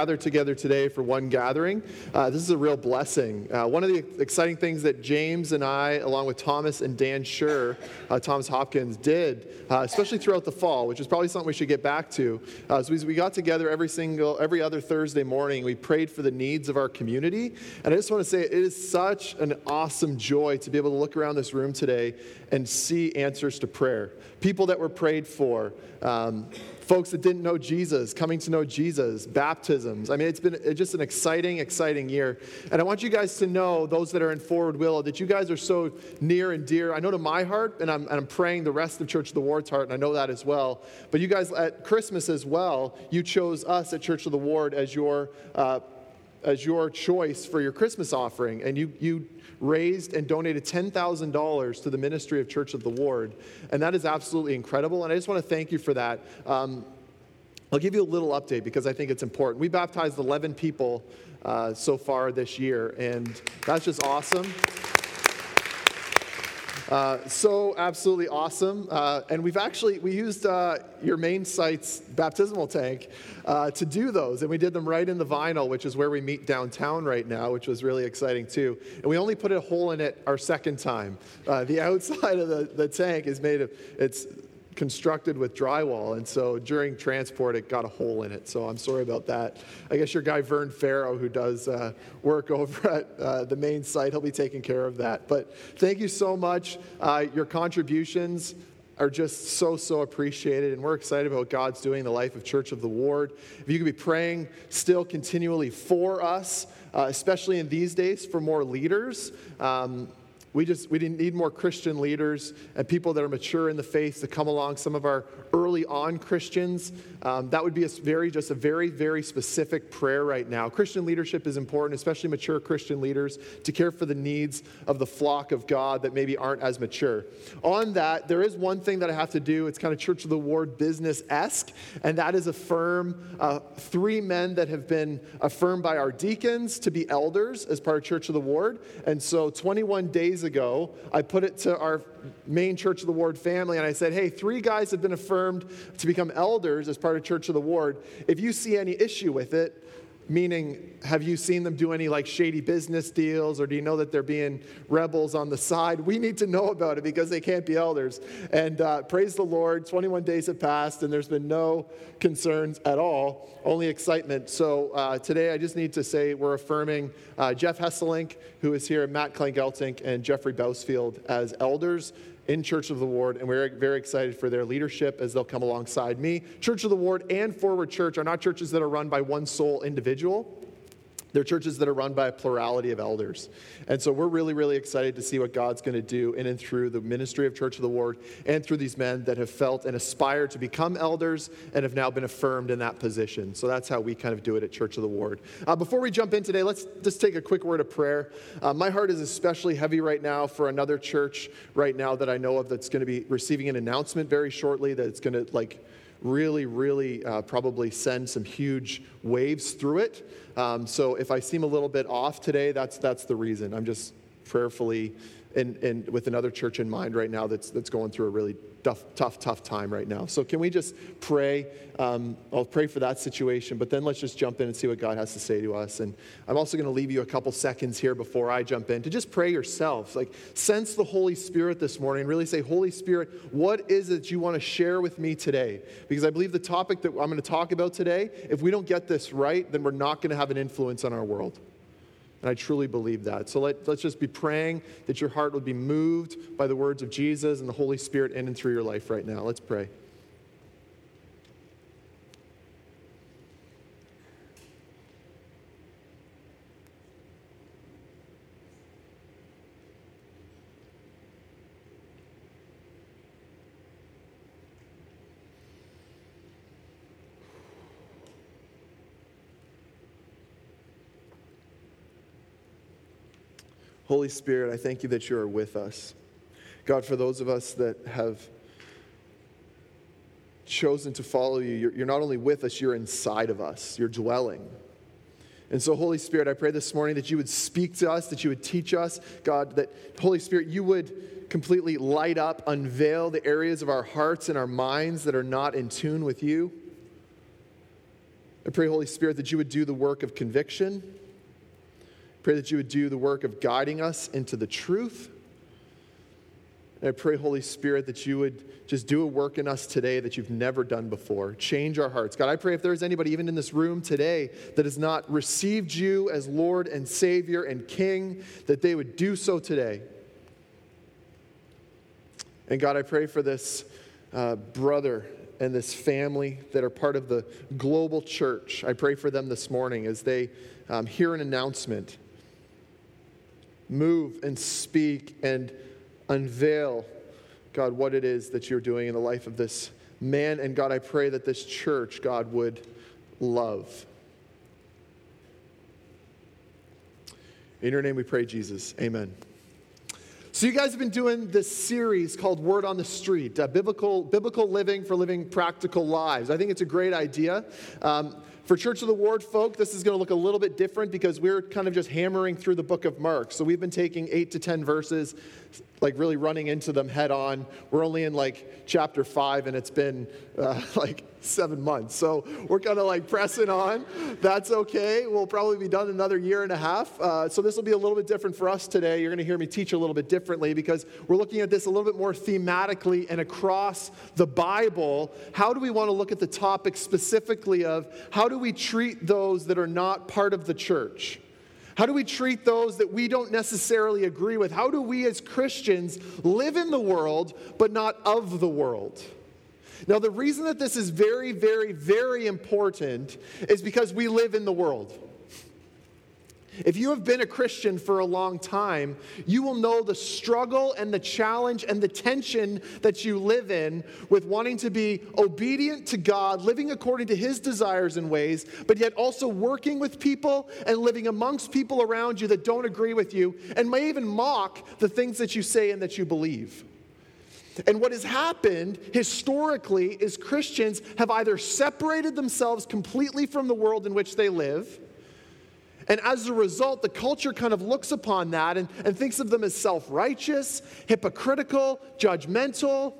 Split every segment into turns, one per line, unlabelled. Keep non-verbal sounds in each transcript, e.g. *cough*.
together today for one gathering. Uh, this is a real blessing. Uh, one of the exciting things that James and I, along with Thomas and Dan Schur, uh, Thomas Hopkins, did, uh, especially throughout the fall, which is probably something we should get back to, uh, so we got together every single, every other Thursday morning. We prayed for the needs of our community. And I just want to say it is such an awesome joy to be able to look around this room today and see answers to prayer. People that were prayed for. Um, folks that didn't know Jesus, coming to know Jesus, baptisms. I mean, it's been just an exciting, exciting year. And I want you guys to know, those that are in Forward Willow, that you guys are so near and dear. I know to my heart, and I'm, and I'm praying the rest of Church of the Ward's heart, and I know that as well. But you guys at Christmas as well, you chose us at Church of the Ward as your. Uh, as your choice for your Christmas offering, and you, you raised and donated $10,000 to the ministry of Church of the Ward. And that is absolutely incredible. And I just want to thank you for that. Um, I'll give you a little update because I think it's important. We baptized 11 people uh, so far this year, and that's just awesome. Uh, so absolutely awesome. Uh, and we've actually, we used uh, your main site's baptismal tank uh, to do those. And we did them right in the vinyl, which is where we meet downtown right now, which was really exciting too. And we only put a hole in it our second time. Uh, the *laughs* outside of the, the tank is made of, it's constructed with drywall. And so during transport, it got a hole in it. So I'm sorry about that. I guess your guy, Vern Farrow, who does uh, work over *laughs* at uh, the main site, he'll be taking care of that. But thank you so much. Uh, your contributions are just so, so appreciated. And we're excited about what God's doing in the life of Church of the Ward. If you could be praying still continually for us, uh, especially in these days, for more leaders. Um, we just we didn't need more Christian leaders and people that are mature in the faith to come along. Some of our early on Christians. Um, that would be a very just a very very specific prayer right now. Christian leadership is important, especially mature Christian leaders, to care for the needs of the flock of God that maybe aren't as mature. On that, there is one thing that I have to do. It's kind of Church of the Ward business esque, and that is affirm uh, three men that have been affirmed by our deacons to be elders as part of Church of the Ward. And so, 21 days days ago, I put it to our main Church of the Ward family and I said, hey, three guys have been affirmed to become elders as part of Church of the Ward. If you see any issue with it, Meaning, have you seen them do any like shady business deals or do you know that they're being rebels on the side? We need to know about it because they can't be elders. And uh, praise the Lord, 21 days have passed and there's been no concerns at all, only excitement. So uh, today I just need to say we're affirming uh, Jeff Hesselink, who is here, Matt Klingeltink, and Jeffrey Bousfield as elders in Church of the Ward, and we're very excited for their leadership as they'll come alongside me. Church of the Ward and Forward Church are not churches that are run by one sole individual. They're churches that are run by a plurality of elders. And so we're really, really excited to see what God's going to do in and through the ministry of Church of the Ward and through these men that have felt and aspired to become elders and have now been affirmed in that position. So that's how we kind of do it at Church of the Ward. Uh, before we jump in today, let's just take a quick word of prayer. Uh, my heart is especially heavy right now for another church right now that I know of that's going to be receiving an announcement very shortly that it's going to like really, really uh, probably send some huge waves through it. Um, so if I seem a little bit off today, that's, that's the reason. I'm just prayerfully and, and with another church in mind right now that's, that's going through a really tough, tough, tough time right now. So, can we just pray? Um, I'll pray for that situation, but then let's just jump in and see what God has to say to us. And I'm also going to leave you a couple seconds here before I jump in to just pray yourself. Like, sense the Holy Spirit this morning really say, Holy Spirit, what is it you want to share with me today? Because I believe the topic that I'm going to talk about today, if we don't get this right, then we're not going to have an influence on our world. And I truly believe that. So let, let's just be praying that your heart would be moved by the words of Jesus and the Holy Spirit in and through your life right now. Let's pray. Holy Spirit, I thank you that you are with us. God, for those of us that have chosen to follow you, you're, you're, not only with us, you're inside of us, you're dwelling. And so, Holy Spirit, I pray this morning that you would speak to us, that you would teach us, God, that Holy Spirit, you would completely light up, unveil the areas of our hearts and our minds that are not in tune with you. I I pray, Holy Spirit, that you would do the work of conviction. Pray that you would do the work of guiding us into the truth. And I pray, Holy Spirit, that you would just do a work in us today that you've never done before. Change our hearts. God, I pray if there's anybody even in this room today that has not received you as Lord and Savior and King, that they would do so today. And God, I pray for this uh, brother and this family that are part of the global church. I pray for them this morning as they um, hear an announcement. Move and speak and unveil, God, what it is that you're doing in the life of this man. And God, I pray that this church, God, would love. In your name we pray, Jesus. Amen. So, you guys have been doing this series called Word on the Street uh, biblical, biblical living for living practical lives. I think it's a great idea. Um, for Church of the Ward folk, this is going to look a little bit different because we're kind of just hammering through the book of Mark. So, we've been taking eight to 10 verses, like really running into them head on. We're only in like chapter five, and it's been uh, *laughs* like seven months. So we're kind of like pressing on. That's okay. We'll probably be done another year and a half. Uh, so this will be a little bit different for us today. You're going to hear me teach a little bit differently because we're looking at this a little bit more thematically and across the Bible. How do we want to look at the topic specifically of how do we treat those that are not part of the church? How do we treat those that we don't necessarily agree with? How do we as Christians live in the world but not of the world? Now, the reason that this is very, very, very important is because we live in the world. If you have been a Christian for a long time, you will know the struggle and the challenge and the tension that you live in with wanting to be obedient to God, living according to His desires and ways, but yet also working with people and living amongst people around you that don't agree with you and may even mock the things that you say and that you believe. And what has happened historically is Christians have either separated themselves completely from the world in which they live. And as a result, the culture kind of looks upon that and, and thinks of them as self righteous, hypocritical, judgmental.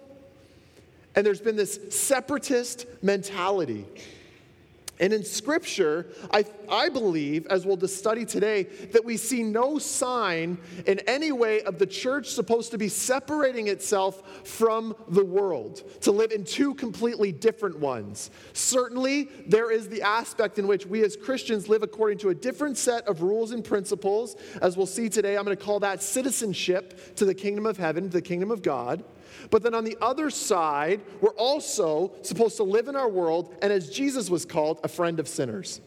And there's been this separatist mentality. And in Scripture, I, I believe, as we'll just study today, that we see no sign in any way of the church supposed to be separating itself from the world, to live in two completely different ones. Certainly, there is the aspect in which we as Christians live according to a different set of rules and principles. As we'll see today, I'm going to call that citizenship to the kingdom of heaven, to the kingdom of God. But then on the other side, we're also supposed to live in our world, and as Jesus was called, a friend of sinners.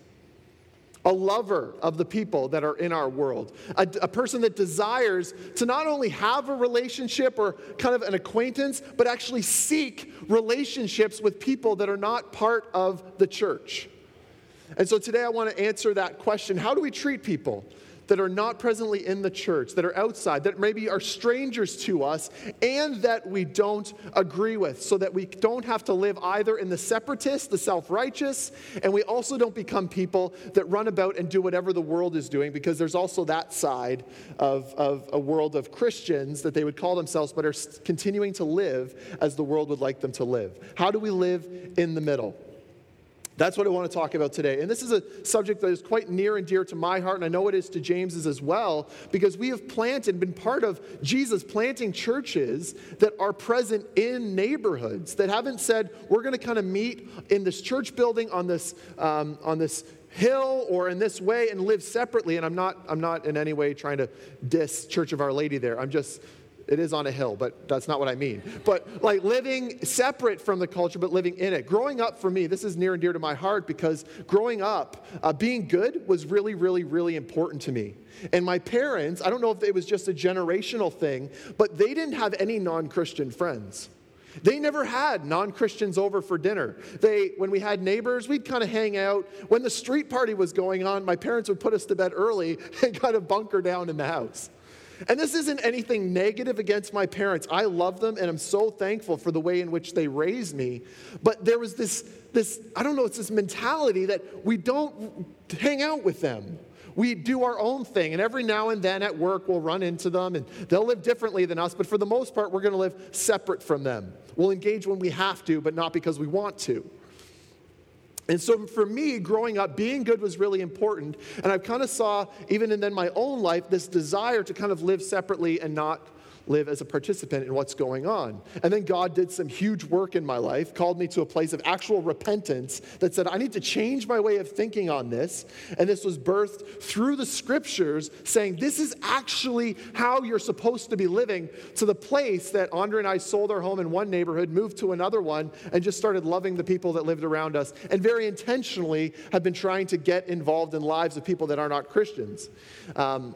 A lover of the people that are in our world. A, a, person that desires to not only have a relationship or kind of an acquaintance, but actually seek relationships with people that are not part of the church. And so today I want to answer that question How do we treat people? That are not presently in the church, that are outside, that maybe are strangers to us, and that we don't agree with, so that we don't have to live either in the separatist, the self righteous, and we also don't become people that run about and do whatever the world is doing, because there's also that side of, of a world of Christians that they would call themselves, but are continuing to live as the world would like them to live. How do we live in the middle? That's what I want to talk about today. And this is a subject that is quite near and dear to my heart, and I know it is to James's as well, because we have planted, been part of Jesus planting churches that are present in neighborhoods that haven't said, we're going to kind of meet in this church building on this, um, on this hill or in this way and live separately. And I'm not, I'm not in any way trying to diss Church of Our Lady there. I'm just it is on a hill, but that's not what I mean. But like living separate from the culture, but living in it. Growing up for me, this is near and dear to my heart because growing up, uh, being good was really, really, really important to me. And my parents, I don't know if it was just a generational thing, but they didn't have any non Christian friends. They never had non Christians over for dinner. They, when we had neighbors, we'd kind of hang out. When the street party was going on, my parents would put us to bed early *laughs* and kind of bunker down in the house. And this isn't anything negative against my parents. I love them and I'm so thankful for the way in which they raised me. But there was this, this I don't know, it's this mentality that we don't hang out with them. We do our own thing. And every now and then at work, we'll run into them and they'll live differently than us. But for the most part, we're going to live separate from them. We'll engage when we have to, but not because we want to. And so for me, growing up, being good was really important. And I kind of saw, even in then my own life, this desire to kind of live separately and not live as a participant in what's going on. And then God did some huge work in my life, called me to a place of actual repentance that said, I need to change my way of thinking on this. And this was birthed through the scriptures saying, this is actually how you're supposed to be living, to the place that Andre and I sold our home in one neighborhood, moved to another one, and just started loving the people that lived around us, and very intentionally have been trying to get involved in lives of people that are not Christians. Um,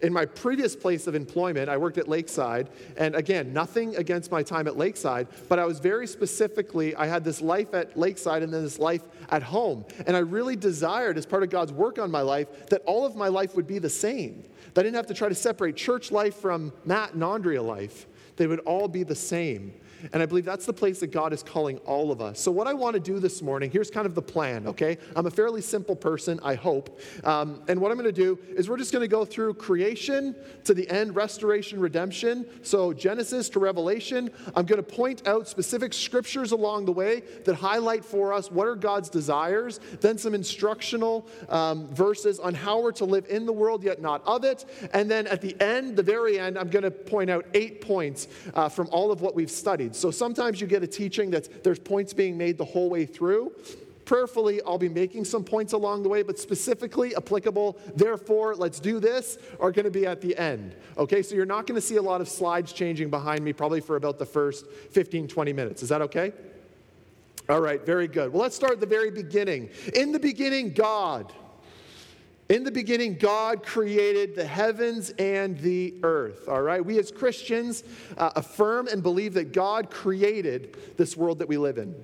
in my previous place of employment, I worked at Lakeside, and again, nothing against my time at Lakeside, but I was very specifically, I had this life at Lakeside and then this life at home. And I really desired, as part of God's work on my life, that all of my life would be the same. That I didn't have to try to separate church life from Matt and Andrea life. They would all be the same. And I believe that's the place that God is calling all of us. So, what I want to do this morning, here's kind of the plan, okay? I'm a fairly simple person, I hope. Um, and what I'm going to do is we're just going to go through creation to the end, restoration, redemption. So, Genesis to Revelation. I'm going to point out specific scriptures along the way that highlight for us what are God's desires, then some instructional um, verses on how we're to live in the world yet not of it. And then at the end, the very end, I'm going to point out eight points uh, from all of what we've studied. So sometimes you get a teaching that there's points being made the whole way through. Prayerfully, I'll be making some points along the way, but specifically applicable, therefore, let's do this, are going to be at the end. Okay, so you're not going to see a lot of slides changing behind me, probably for about the first 15, 20 minutes. Is that okay? All right, very good. Well, let's start at the very beginning. In the beginning, God. In the beginning, God created the heavens and the earth. All right? We as Christians uh, affirm and believe that God created this world that we live in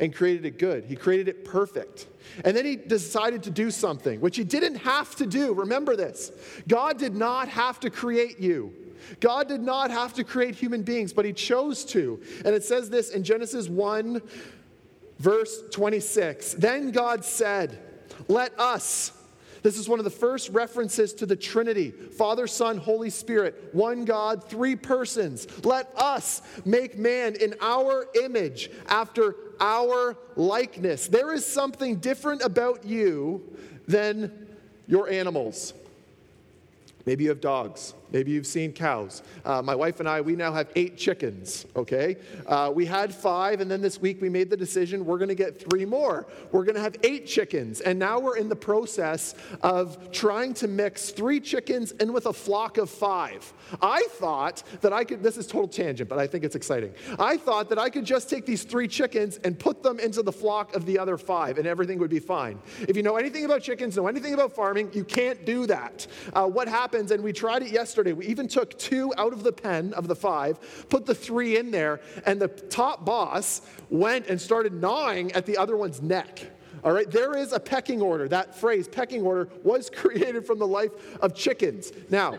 and created it good. He created it perfect. And then he decided to do something, which he didn't have to do. Remember this God did not have to create you. God did not have to create human beings, but he chose to. And it says this in Genesis 1, verse 26. Then God said, Let us this is one of the first references to the Trinity Father, Son, Holy Spirit, one God, three persons. Let us make man in our image after our likeness. There is something different about you than your animals. Maybe you have dogs. Maybe you've seen cows. Uh, my wife and I, we now have eight chickens, okay? Uh, we had five, and then this week we made the decision we're gonna get three more. We're gonna have eight chickens, and now we're in the process of trying to mix three chickens in with a flock of five. I thought that I could, this is total tangent, but I think it's exciting. I thought that I could just take these three chickens and put them into the flock of the other five, and everything would be fine. If you know anything about chickens, know anything about farming, you can't do that. Uh, what happens, and we tried it yesterday yesterday. We even took two out of the pen of the five, put the three in there, and the top boss went and started gnawing at the other one's neck. All right, there is a pecking order. That phrase, pecking order, was *laughs* created from the life of chickens. Now,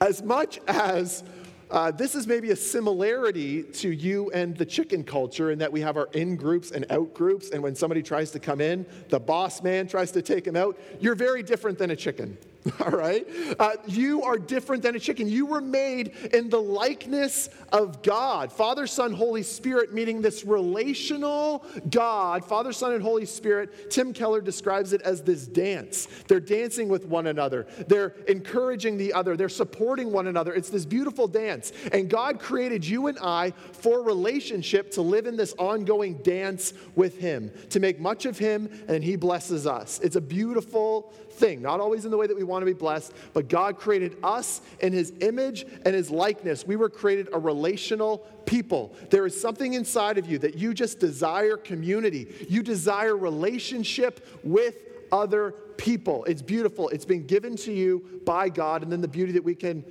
as much as uh, this is maybe a similarity to you and the chicken culture in that we have our in groups and out groups, and when somebody tries to come in, the boss man tries to take him out. You're very different than a chicken. *laughs* all right? Uh, you are different than a chicken. You were made in the likeness of God. Father, Son, Holy Spirit, meaning this relational God, Father, Son, and Holy Spirit. Tim Keller describes it as this dance. They're dancing with one another, they're encouraging the other, they're supporting one another. It's this beautiful dance. And God created you and I for relationship to live in this ongoing dance with Him, to make much of Him, and He blesses us. It's a beautiful thing, not always in the way that we want to be blessed, but God created us in His image and His likeness. We were created a relational people. There is something inside of you that you just desire community, you desire relationship with other people. It's beautiful. It's been given to you by God, and then the beauty that we can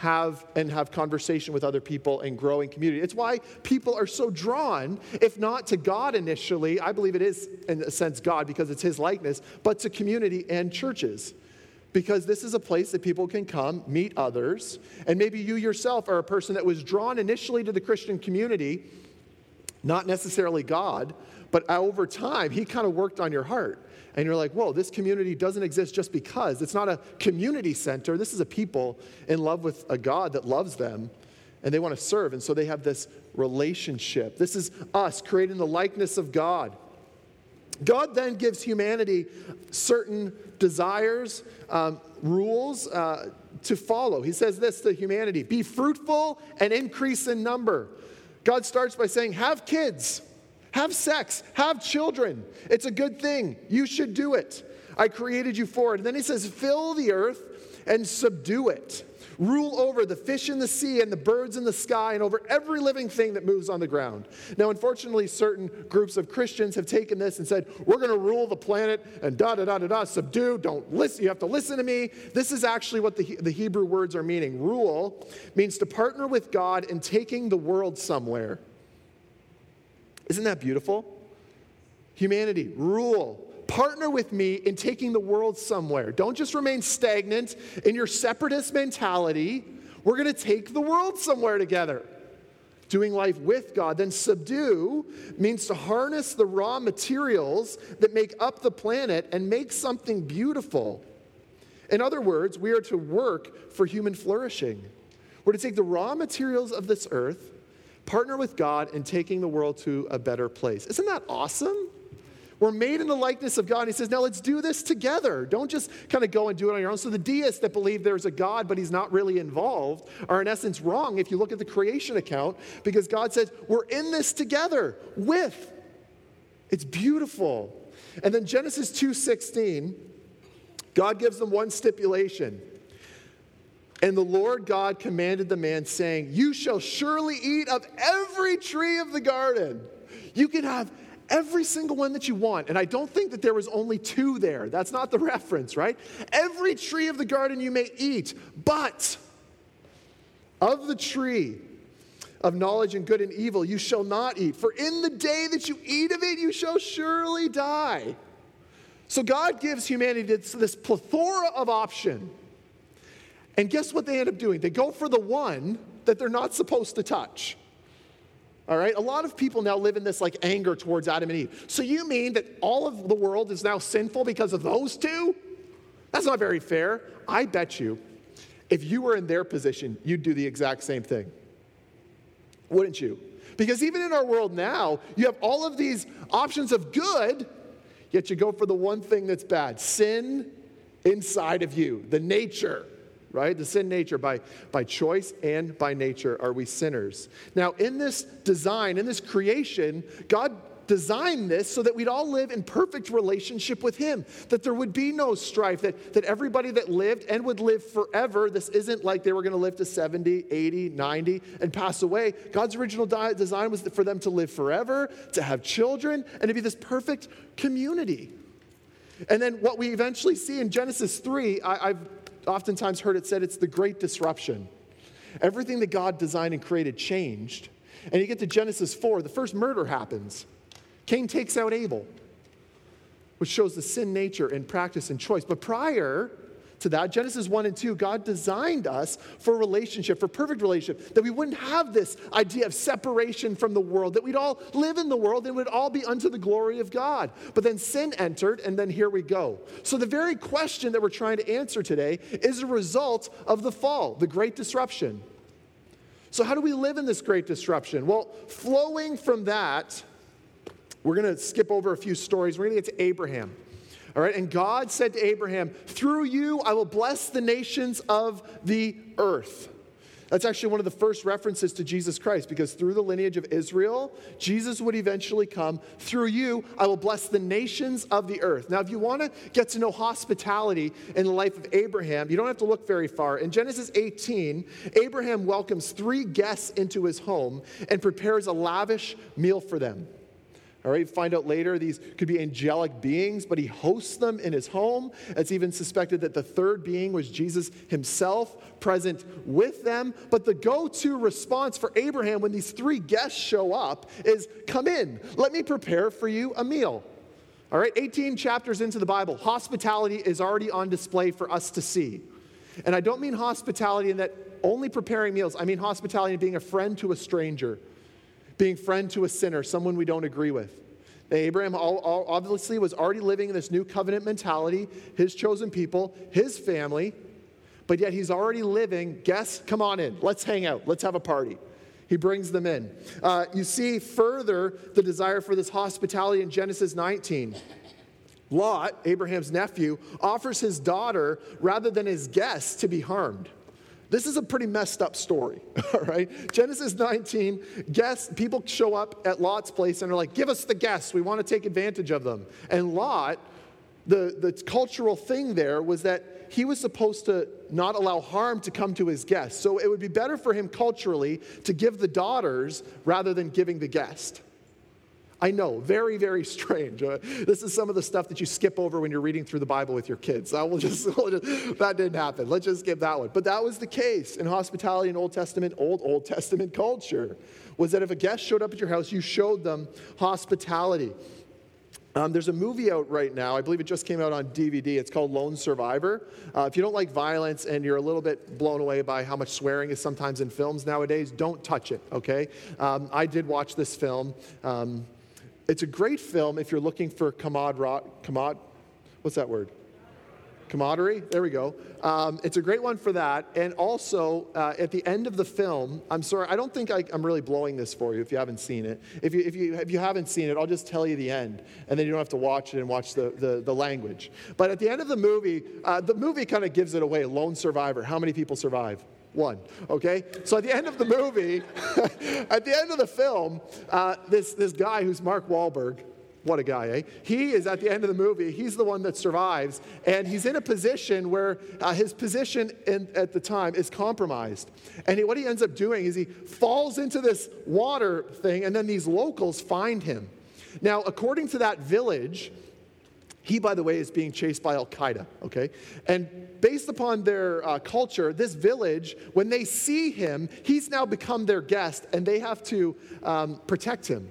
have and have conversation with other people and grow in community. It's why people are so drawn, if not to God initially, I believe it is in a sense God because it's his likeness, but to community and churches. Because this is a place that people can come, meet others, and maybe you yourself are a person that was drawn initially to the Christian community, not necessarily God, but over time, he kind of worked on your heart and you're like, whoa, this community doesn't exist just because. It's not a community center. This is a people in love with a God that loves them and they want to serve. And so they have this relationship. This is us creating the likeness of God. God then gives humanity certain desires, um, rules uh, to follow. He says this to humanity be fruitful and increase in number. God starts by saying, Have kids, have sex, have children. It's a good thing. You should do it. I created you for it. And then he says, Fill the earth and subdue it. Rule over the fish in the sea and the birds in the sky and over every living thing that moves on the ground. Now, unfortunately, certain groups of Christians have taken this and said, We're going to rule the planet and da da da da da, subdue, don't listen, you have to listen to me. This is actually what the, the Hebrew words are meaning. Rule means to partner with God in taking the world somewhere. Isn't that beautiful? Humanity, rule partner with me in taking the world somewhere. Don't just remain stagnant in your separatist mentality. We're going to take the world somewhere together. Doing life with God. Then subdue means to harness the raw materials that make up the planet and make something beautiful. In other words, we are to work for human flourishing. We're to take the raw materials of this earth, partner with God in taking the world to a better place. Isn't that awesome? We're made in the likeness of God. And he says, now let's do this together. Don't just kind of go and do it on your own. So the deists that believe there's a God, but he's not really involved, are in essence wrong if you look at the creation account, because God says, we're in this together with. It's beautiful. And then Genesis 2:16, God gives them one stipulation. And the Lord God commanded the man, saying, You shall surely eat of every tree of the garden. You can have every single one that you want. And I don't think that there was only two there. That's not the *laughs* reference, right? Every tree of the garden you may eat, but of the tree of knowledge and good and evil you shall not eat. For in the day that you eat of it, you shall surely die. So God gives humanity this plethora of option. And guess what they end up doing? They go for the one that they're not supposed to touch. All right? A lot of people now live in this like anger towards Adam and Eve. So you mean that all of the world is now sinful because of those two? That's not very fair. I bet you, if you were in their position, you'd do the exact same thing. Wouldn't you? Because even in our world now, you have all of these options of good, yet you go for the one thing that's bad sin inside of you, the nature right? The sin nature. By, by choice and by nature are we sinners. Now, in this design, in this creation, God designed this so that we'd all live in perfect relationship with Him, that there would be no strife, that, that everybody that lived and would live forever, this isn't like they were going to live to 70, 80, 90 and pass away. God's original design was for them to live forever, to have children, and to be this perfect community. And then what we eventually see in Genesis 3, I, have oftentimes heard it said it's the great disruption. Everything that God designed and created changed. And you get to Genesis 4, the first murder happens. Cain takes out Abel, which shows the sin nature in practice and choice. But prior, to that. Genesis 1 and 2, God designed us for relationship, for perfect relationship, that we wouldn't have this idea of separation from the world, that we'd all live in the world and would all be unto the glory of God. But then sin entered, and then here we go. So the very question that we're trying to answer today is a result of the fall, the great disruption. So, how do we live in this great disruption? Well, flowing from that, we're going to skip over a few stories. We're going to get to Abraham. All right, and God said to Abraham, Through you I will bless the nations of the earth. That's actually one of the first references to Jesus Christ because through the lineage of Israel, Jesus would eventually come. Through you, I will bless the nations of the earth. Now, if you want to get to know hospitality in the life of Abraham, you don't have to look very far. In Genesis 18, Abraham welcomes three guests into his home and prepares a lavish meal for them. All right, find out later these could be angelic beings, but he hosts them in his home. It's even suspected that the third being was Jesus himself present with them. But the go to response for Abraham when these three guests show up is Come in, let me prepare for you a meal. All right, 18 chapters into the Bible, hospitality is already on display for us to see. And I don't mean hospitality in that only preparing meals, I mean hospitality in being a friend to a stranger being friend to a sinner, someone we don't agree with. Abraham obviously was already living in this new covenant mentality, his chosen people, his family, but yet he's already living. Guess, come on in, let's hang out, let's have a party. He brings them in. Uh, you see further the desire for this hospitality in Genesis 19. Lot, Abraham's nephew, offers his daughter rather than his guests to be harmed. This is a pretty messed up story, *laughs* all right? Genesis 19, guests, people show up at Lot's place and are like, give us the guests. We want to take advantage of them. And Lot, the, the cultural thing there was that he was supposed to not allow harm to come to his guests. So it would be better for him culturally to give the daughters rather than giving the guest. I know, very, very *laughs* strange. Uh, this is some of the stuff that you skip over when you're reading through the Bible with your kids. I will just, *laughs* we'll just, that didn't happen. Let's just skip that one. But that was the case in hospitality in Old Testament, Old Old Testament culture, was that if a guest showed up at your house, you showed them hospitality. Um, there's a movie out right now. I believe it just came out on DVD. It's called Lone Survivor. Uh, if you don't like violence and you're a little bit blown away by how much swearing is sometimes in films nowadays, don't touch it, okay? Um, I did watch this film. Um, it's a great film if you're looking for camaraderie. Camad, what's that word? Camaraderie? There we go. Um, it's a great one for that. And also, uh, at the end of the film, I'm sorry, I don't think I, am really blowing this for you if you haven't seen it. If you, if, you, if you haven't seen it, I'll just tell you the end, and then you don't have to watch it and watch the, the, the language. But at the end of the movie, uh, the movie kind of gives it away lone survivor. How many people survive? One, okay? So at the end of the movie, *laughs* at the end of the film, uh, this, this guy who's Mark Wahlberg, what a guy, eh? He is at the end of the movie, he's the one that survives, and he's in a position where uh, his position in, at the time is compromised. And he, what he ends up doing is he falls into this water thing, and then these locals find him. Now, according to that village, he, by the way, is being chased by Al Qaeda, okay? And based upon their uh, culture, this village, when they see him, he's now become their guest and they have to um, protect him.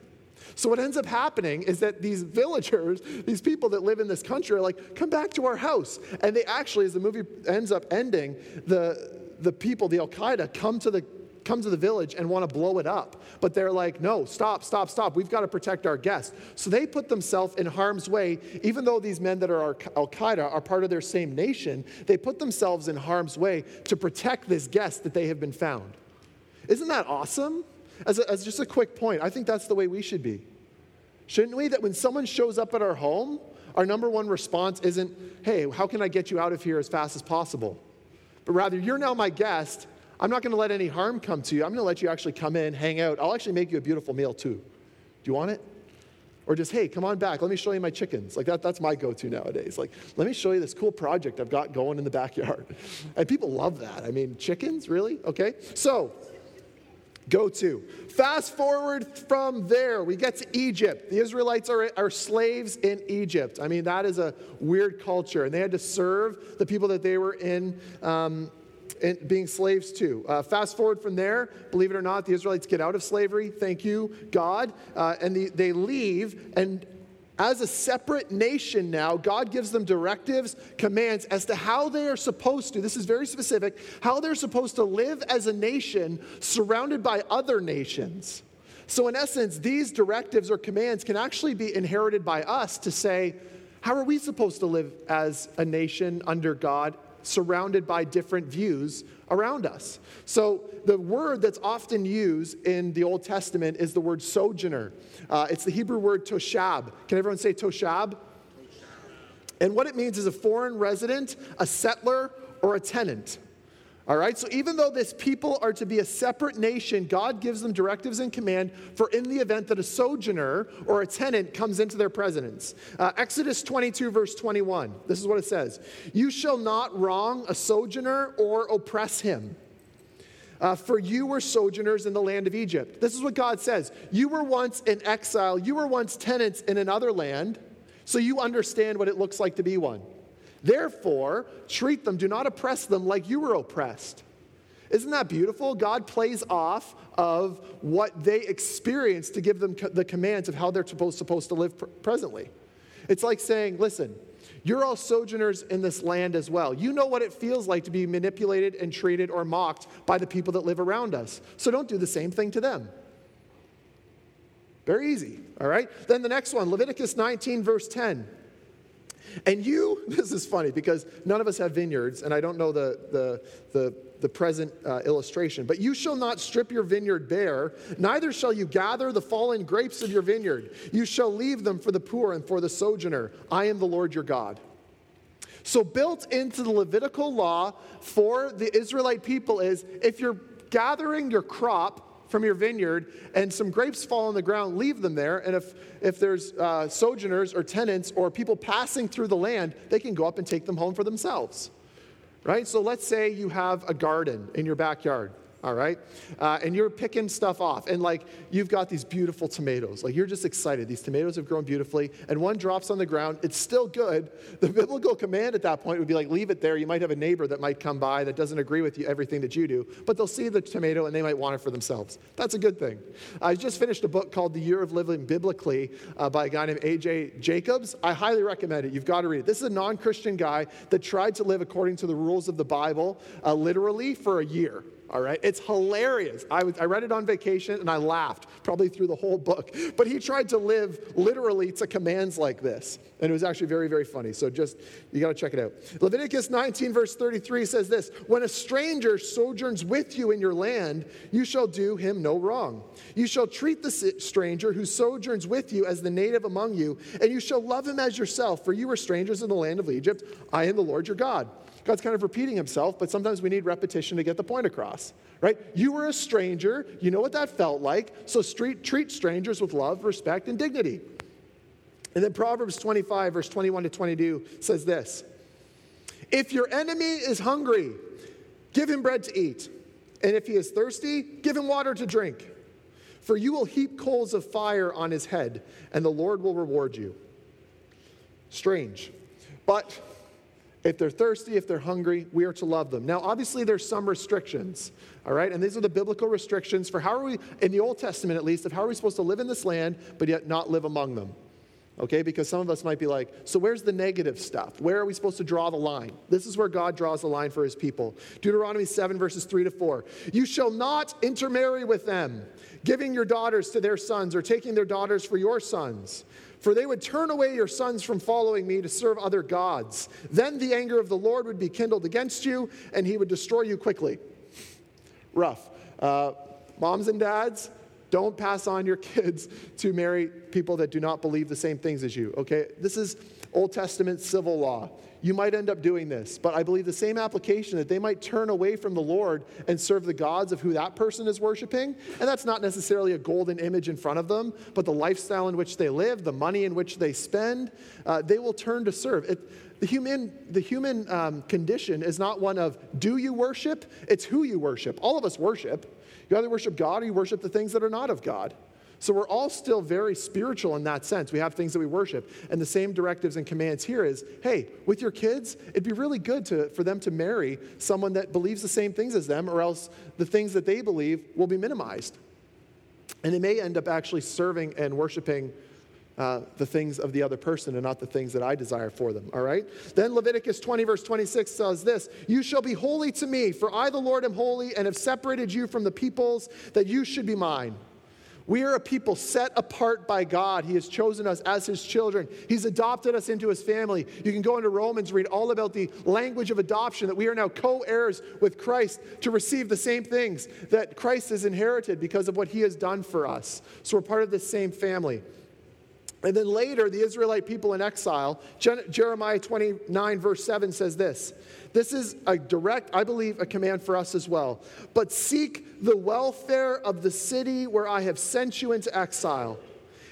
So, what ends up happening is that these villagers, *laughs* these people that live in this country, are like, come back to our house. And they actually, as the movie ends up ending, the, the people, the Al Qaeda, come to the come to the village and want to blow it up. But they're like, no, stop, stop, stop. We've got to protect our guests. So they put themselves in harm's way, even though these men that are Al Qaeda are part of their same nation, they put themselves in harm's way to protect this guest that they have been found. Isn't that awesome? As, a, as just a quick point, I think that's the way we should be. Shouldn't we? That when someone shows up at our home, our number one response isn't, hey, how can I get you out of here as fast as possible? But rather, you're now my guest. I'm not going to let any harm come to you. I'm going to let you actually come in, hang out. I'll actually make you a beautiful meal too. Do you want it? Or just, hey, come on back. Let me show you my chickens. Like that, that's my go to nowadays. Like, let me show you this cool project I've got going in the backyard. *laughs* And people love that. I mean, chickens, really? Okay. So, go to. Fast forward from there, we get to Egypt. The Israelites are, are slaves in Egypt. I mean, that is a weird culture. And they had to serve the people that they were in um, being slaves too. Uh, fast forward from there, believe it or not, the Israelites get out of slavery. Thank you, God. Uh, and the, they leave, and as a separate nation now, God gives them directives, commands as to how they are supposed to, this is very specific, how they're supposed to live as a nation surrounded by other nations. So, in essence, these directives or commands can actually be inherited by us to say, how are we supposed to live as a nation under God surrounded by different views around us. So, the word that's often used in the Old Testament is the word sojourner. Uh, it's the Hebrew word toshab. Can everyone say toshab? And what it means is a foreign resident, a settler, or a tenant. All right, so even though this people are to be a separate nation, God gives them directives and command for in the event that a sojourner or a tenant comes into their presence. Uh, Exodus 22, verse 21, this is what it says You shall not wrong a sojourner or oppress him. Uh, for you were sojourners in the land of Egypt. This is what God says. You were once in exile, you were once tenants in another land, so you understand what it looks like to be one. Therefore, treat them, do not oppress them like you were oppressed. Isn't that beautiful? God plays off of what they experience to give them the commands of how they're supposed to live presently. It's like saying, listen, you're all sojourners in this land as well. You know what it feels like to be manipulated and treated or mocked by the people that live around us. So don't do the same thing to them. Very easy, all right? Then the next one, Leviticus 19, verse 10. And you, *laughs* this is funny because none of us have vineyards, and I don't know the, the, the, the present uh, illustration, but you shall not strip your vineyard bare, neither shall you gather the fallen grapes of your vineyard. You shall leave them for the poor and for the sojourner. I am the Lord your God. So, built into the Levitical law for the Israelite people is if you're gathering your crop from your vineyard and some grapes fall on the ground, leave them there. And if, if there's uh, sojourners or tenants or people passing through the land, they can go up and take them home for themselves. Right? So let's say you have a garden in your backyard all right? Uh, and you're picking stuff off. And like, you've got these beautiful tomatoes. Like, you're just excited. These tomatoes have grown beautifully. And one drops on the ground. It's still good. The biblical command at that point would be like, leave it there. You might have a neighbor that might come by that doesn't agree with you, everything that you do, but they'll see the tomato and they might want it for themselves. That's a good thing. I just finished a book called The Year of Living Biblically uh, by a guy named A.J. Jacobs. I highly recommend it. You've got to read it. This is a non Christian guy that tried to live according to the rules of the Bible uh, literally for a year all right? It's hilarious. I, was, I read it on vacation and I laughed probably through the whole book. But he tried to live literally to commands like this. And it was actually very, very funny. So just, you got to check it out. Leviticus 19, verse 33 says this When a stranger sojourns with you in your land, you shall do him no wrong. You shall treat the stranger who sojourns with you as the native among you, and you shall love him as yourself, for you were strangers in the land of Egypt. I am the Lord your God. God's kind of repeating himself, but sometimes we need repetition to get the point across, right? You were a stranger. You know what that felt like. So street, treat strangers with love, respect, and dignity. And then Proverbs 25, verse 21 to 22 says this If your enemy is hungry, give him bread to eat. And if he is thirsty, give him water to drink. For you will heap coals of fire on his head, and the Lord will reward you. Strange. But if they're thirsty, if they're hungry, we are to love them. Now, obviously, there's some restrictions, all right? And these are the biblical restrictions for how are we, in the Old Testament at least, of how are we supposed to live in this land, but yet not live among them. Okay, because some of us might be like, so where's the negative stuff? Where are we supposed to draw the line? This is where God draws the line for his people. Deuteronomy 7, verses 3 to 4. You shall not intermarry with them, giving your daughters to their sons or taking their daughters for your sons for they would turn away your sons from following me to serve other gods. Then the anger of the Lord would be kindled against you, and he would destroy you quickly. Rough. Uh, moms and dads, don't pass on your *laughs* kids to marry people that do not believe the same things as you, okay? This is Old Testament civil law you might end up doing this. But I believe the same application that they might turn away from the Lord and serve the gods of who that person is worshiping. And that's not necessarily a golden image in front of them, but the lifestyle in which they live, the money in which they spend, uh, they will turn to serve. It, the human, the human um, condition is not one of do you worship, it's who you worship. All of us worship. You either worship God or you worship the things that are not of God. So we're all still very spiritual in that sense. We have things that we worship. And the same directives and commands here is hey, with your kids, it'd be really good to, for them to marry someone that believes the same things as them, or else the things that they believe will be minimized. And they may end up actually serving and worshiping uh, the things of the other person and not the things that I desire for them. All right? Then Leviticus 20, verse 26 says this You shall be holy to me, for I, the Lord, am holy and have separated you from the peoples that you should be mine. We are a people set apart by God. He has chosen us as His children. He's adopted us into His family. You can go into Romans, read all about the language of adoption, that we are now co heirs with Christ to receive the same things that Christ has inherited because of what He has done for us. So we're part of the same family. And then later, the Israelite people in exile, Jeremiah 29, verse 7 says this. This is a direct, I believe, a command for us as well. But seek the welfare of the city where I have sent you into exile,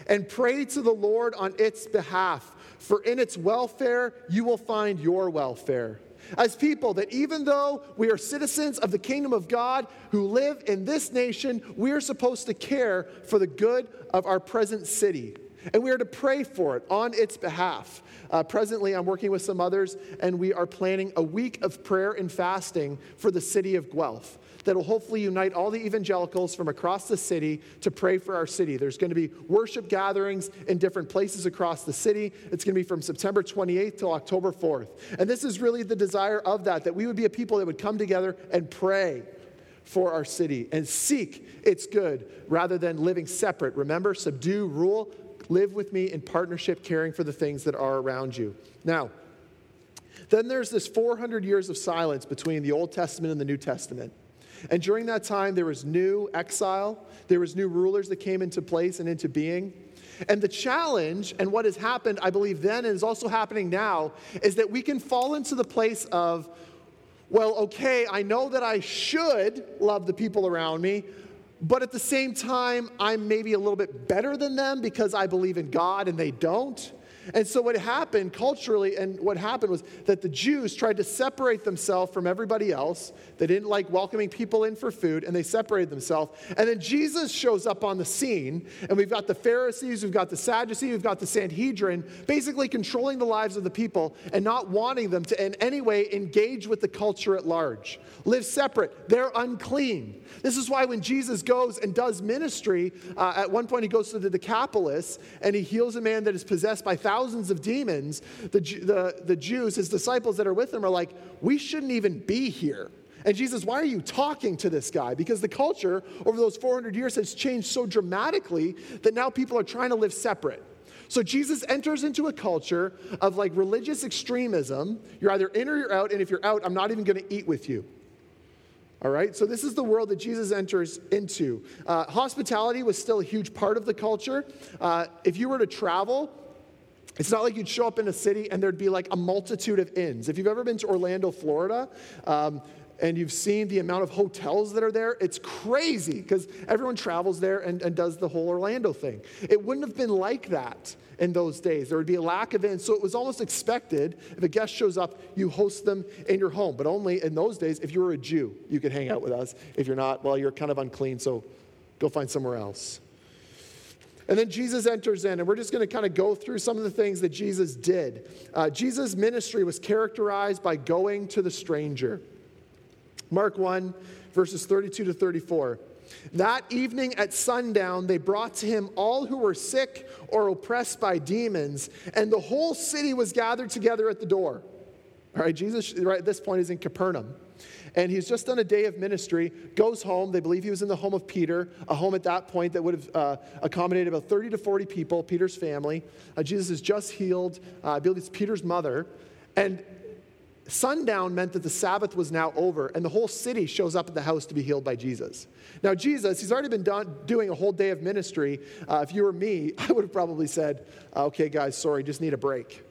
and pray to the Lord on its behalf, for in its welfare you will find your welfare. As people, that even though we are citizens of the kingdom of God who live in this nation, we are supposed to care for the good of our present city. And we are to pray for it on its behalf. Uh, presently, I'm working with some others, and we are planning a week of prayer and fasting for the city of Guelph that will hopefully unite all the evangelicals from across the city to pray for our city. There's going to be worship gatherings in different places across the city. It's going to be from September 28th till October 4th. And this is really the desire of that, that we would be a people that would come together and pray for our city and seek its good rather than living separate. Remember, subdue, rule, live with me in partnership, caring for the things that are around you. Now, then there's this 400 years of silence between the Old Testament and the New Testament. And during that time, there was new exile, there was new rulers that came into place and into being. And the challenge, and what has happened, I believe then and is also happening now, is that we can fall into the place of, well, okay, I know that I should love the people around me, but at the same time, I'm maybe a little bit better than them because I believe in God and they don't. And so, what happened culturally, and what happened was that the Jews tried to separate themselves from everybody else. They didn't like welcoming people in for food, and they separated themselves. And then Jesus shows up on the scene, and we've got the Pharisees, we've got the Sadducees, we've got the Sanhedrin, basically controlling the lives of the people and not wanting them to in any way engage with the culture at large. Live separate, they're unclean. This is why when Jesus goes and does ministry, uh, at one point he goes to the Decapolis and he heals a man that is possessed by thousands thousands of demons, the, the, the Jews, his disciples that are with him, are like, we shouldn't even be here. And Jesus, why are you talking to this guy? Because the culture over those 400 years has changed so dramatically that now people are trying to live separate. So Jesus enters into a culture of like religious extremism. You're either in or you're out, and if you're out, I'm not even going to eat with you. All right, so this is the world that Jesus enters into. Uh, hospitality was still a huge part of the culture. Uh, if you were to travel, it's not like you'd show up in a city and there'd be like a multitude of inns. If you've ever been to Orlando, Florida, um, and you've seen the amount of hotels that are there, it's crazy because everyone travels there and, and, does the whole Orlando thing. It wouldn't have been like that in those days. There would be a lack of inns. So it was almost expected if a guest shows up, you host them in your home. But only in those days, if you were a Jew, you could hang out with us. If you're not, well, you're kind of unclean, so go find somewhere else. And then Jesus enters in, and we're just going to kind of go through some of the things that Jesus did. Uh, Jesus' ministry was characterized by going to the stranger. Mark 1, verses 32 to 34. That evening at sundown, they brought to him all who were sick or oppressed by demons, and the whole city was gathered together at the door. All right, Jesus, right at this point, is in Capernaum and he's just done a day of ministry, goes home. They believe he was in the home of Peter, a home at that point that would have uh, accommodated about 30 to 40 people, Peter's family. Uh, Jesus has just healed, uh, I believe it's Peter's mother. And sundown meant that the Sabbath was now over, and the whole city shows up at the house to be healed by Jesus. Now, Jesus, he's already been done, doing a whole day of ministry. Uh, if you were me, *laughs* I would have probably said, okay, guys, sorry, just need a break.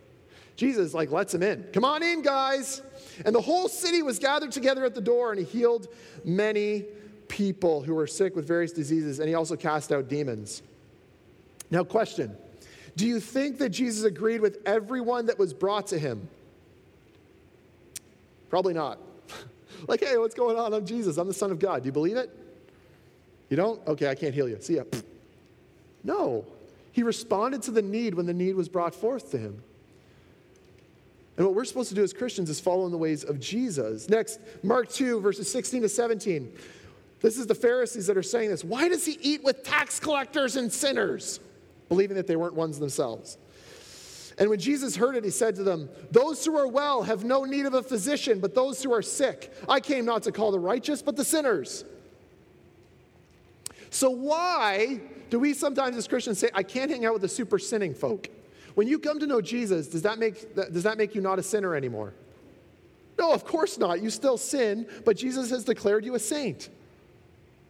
Jesus, like, lets him in. Come on in, guys. And the whole city was gathered together at the door, and he healed many people who were sick with various diseases, and he also cast out demons. Now, question Do you think that Jesus agreed with everyone that was brought to him? Probably not. *laughs* like, hey, what's going on? I'm Jesus. I'm the Son of God. Do you believe it? You don't? Okay, I can't heal you. See ya. *sniffs* No. He responded to the need when the need was brought forth to him. And what we're supposed to do as Christians is follow in the ways of Jesus. Next, Mark 2, verses 16 to 17. This is the Pharisees that are saying this. Why does he eat with tax collectors and sinners? Believing that they weren't ones themselves. And when Jesus heard it, he said to them, Those who are well have no need of a physician, but those who are sick. I came not to call the righteous, but the sinners. So, why do we sometimes as Christians say, I can't hang out with the super sinning folk? When you come to know Jesus, does that make, does that make you not a sinner anymore? No, of course not. You still sin, but Jesus has declared you a saint.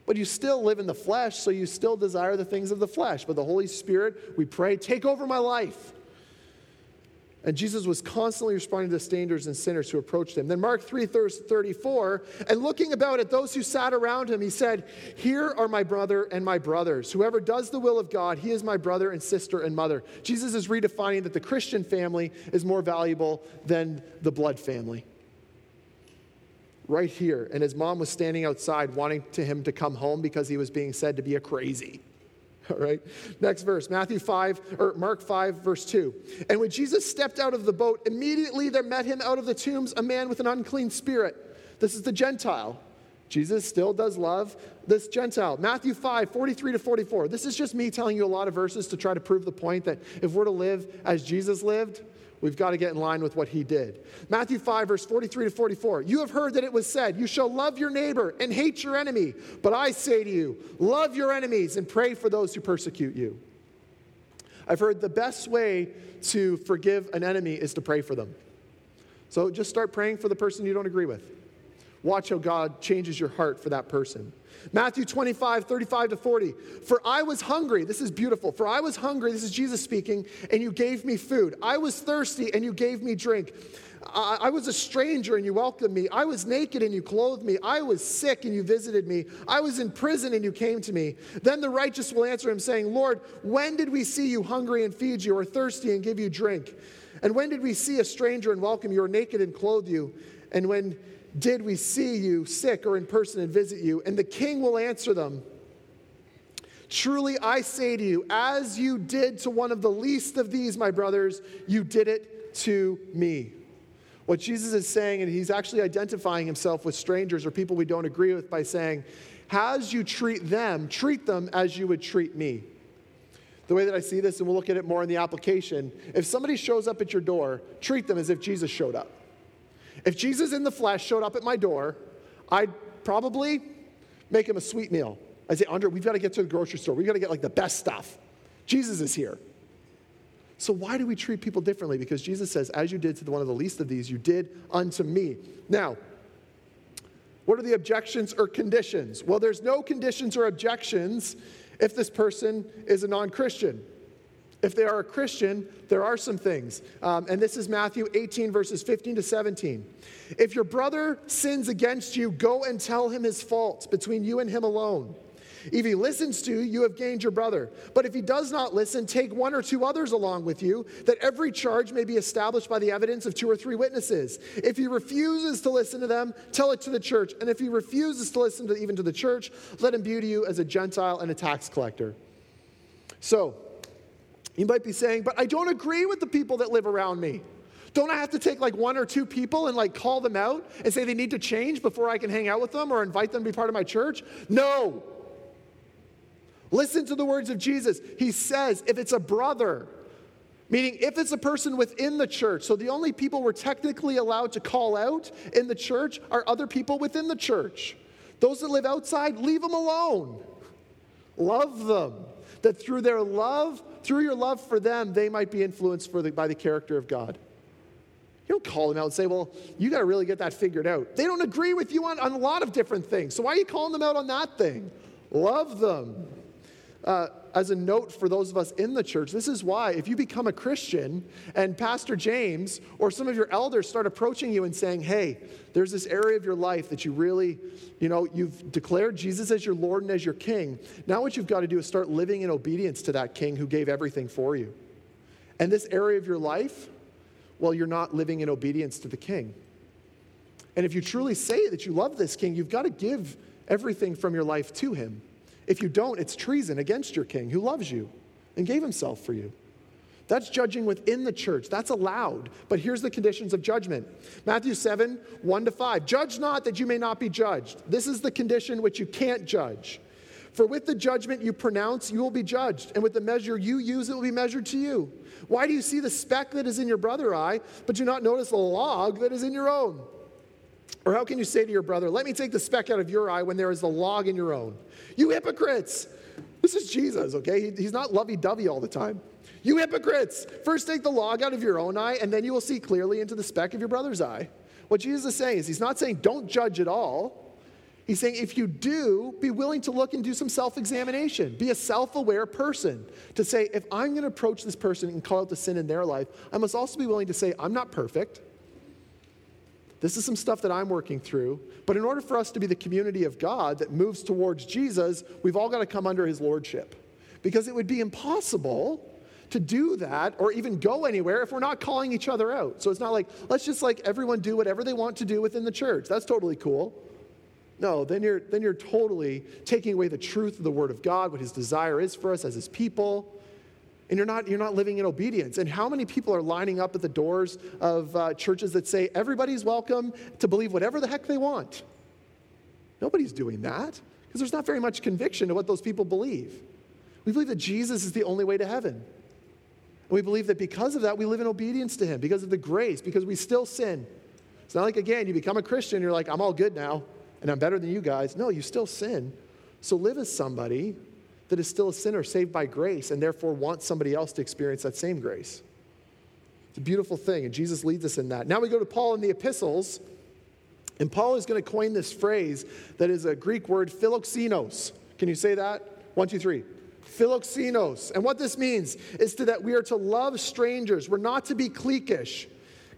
But you still live in the flesh, so you still desire the things of the flesh. But the Holy Spirit, we pray, take over my life. And Jesus was constantly responding to the strangers and sinners who approached him. Then Mark 3 34, and looking about at those who sat around him, he said, Here are my brother and my brothers. Whoever does the will of God, he is my brother and sister and mother. Jesus is redefining that the Christian family is more valuable than the blood family. Right here. And his mom was standing outside wanting to him to come home because he was being said to be a crazy. *laughs* All right. Next verse, Matthew 5 or Mark 5 verse 2. And when Jesus stepped out of the boat, immediately there met him out of the tombs a man with an unclean spirit. This is the Gentile. Jesus still does love this Gentile. Matthew 5, 43 to 44. This is just me telling you a lot of verses to try to prove the point that if we're to live as Jesus lived, We've got to get in line with what he did. Matthew 5, verse 43 to 44. You have heard that it was said, You shall love your neighbor and hate your enemy. But I say to you, love your enemies and pray for those who persecute you. I've heard the best way to forgive an enemy is to pray for them. So just start praying for the person you don't agree with. Watch how God changes your heart for that person. Matthew 25, 35 to 40. For I was hungry. This is beautiful. For I was hungry. This is Jesus speaking, and you gave me food. I was thirsty, and you gave me drink. I, I was a stranger, and you welcomed me. I was naked, and you clothed me. I was sick, and you visited me. I was in prison, and you came to me. Then the righteous will answer him, saying, Lord, when did we see you hungry and feed you, or thirsty and give you drink? And when did we see a stranger and welcome you, or naked and clothe you? And when did we see you sick or in person and visit you? And the king will answer them Truly I say to you, as you did to one of the least of these, my brothers, you did it to me. What Jesus is saying, and he's actually identifying himself with strangers or people we don't agree with by saying, As you treat them, treat them as you would treat me. The way that I see this, and we'll look at it more in the application, if somebody shows up at your door, treat them as if Jesus showed up. If Jesus in the flesh showed up at my door, I'd probably make him a sweet meal. I'd say, Andre, we've got to get to the grocery store. We've got to get like the best stuff. Jesus is here. So, why do we treat people differently? Because Jesus says, As you did to the one of the least of these, you did unto me. Now, what are the objections or conditions? Well, there's no conditions or objections if this person is a non Christian. If they are a Christian, there are some things. Um, and this is Matthew 18, verses 15 to 17. If your brother sins against you, go and tell him his fault between you and him alone. If he listens to you, you have gained your brother. But if he does not listen, take one or two others along with you, that every charge may be established by the evidence of two or three witnesses. If he refuses to listen to them, tell it to the church. And if he refuses to listen to even to the church, let him view to you as a Gentile and a tax collector. So, you might be saying, but I don't agree with the people that live around me. Don't I have to take like one or two people and like call them out and say they need to change before I can hang out with them or invite them to be part of my church? No. Listen to the words of Jesus. He says, if it's a brother, meaning if it's a person within the church, so the only people we're technically allowed to call out in the church are other people within the church. Those that live outside, leave them alone. Love them. That through their love, through your love for them, they might be influenced the, by the character of God. You don't call them out and say, well, you got to really get that figured out. They don't agree with you on, on a lot of different things. So why are you calling them out on that thing? Love them. Uh, as a note for those of us in the church, this is why if you become a Christian and Pastor James or some of your elders start approaching you and saying, hey, there's this area of your life that you really, you know, you've declared Jesus as your Lord and as your King. Now, what you've got to do is start living in obedience to that King who gave everything for you. And this area of your life, well, you're not living in obedience to the King. And if you truly say that you love this King, you've got to give everything from your life to him. If you don't, it's treason against your king who loves you and gave himself for you. That's judging within the church. That's allowed. But here's the conditions of judgment Matthew 7, 1 to 5. Judge not that you may not be judged. This is the condition which you can't judge. For with the judgment you pronounce, you will be judged, and with the measure you use, it will be measured to you. Why do you see the speck that is in your brother eye, but do not notice the log that is in your own? Or how can you say to your brother, Let me take the speck out of your eye when there is the log in your own? You hypocrites! This is Jesus, okay? He's not lovey dovey all the time. You hypocrites! First take the log out of your own eye, and then you will see clearly into the speck of your brother's eye. What Jesus is saying is, He's not saying don't judge at all. He's saying if you do, be willing to look and do some self examination. Be a self aware person to say, if I'm going to approach this person and call out the sin in their life, I must also be willing to say, I'm not perfect. This is some stuff that I'm working through. But in order for us to be the community of God that moves towards Jesus, we've all got to come under his lordship. Because it would be impossible to do that or even go anywhere if we're not calling each other out. So it's not like, let's just like everyone do whatever they want to do within the church. That's totally cool. No, then you're, then you're totally taking away the truth of the Word of God, what His desire is for us as His people and you're not, you're not living in obedience. And how many people are lining up at the doors of uh, churches that say everybody's welcome to believe whatever the heck they want? Nobody's doing that because there's not very much conviction to what those people believe. We believe that Jesus is the only way to heaven. And we believe that because of that, we live in obedience to Him, because of the grace, because we still sin. It's not like, again, you become a Christian, you're like, I'm all good now, and I'm better than you guys. No, you still sin. So live as somebody that is still a sinner saved by grace and therefore wants somebody else to experience that same grace. It's a beautiful thing, and Jesus leads us in that. Now we go to Paul in the epistles, and Paul is going to coin this phrase that is a Greek word, philoxenos. Can you say that? One, two, three. Philoxenos. And what this means is to that we are to love strangers. We're not to be cliquish.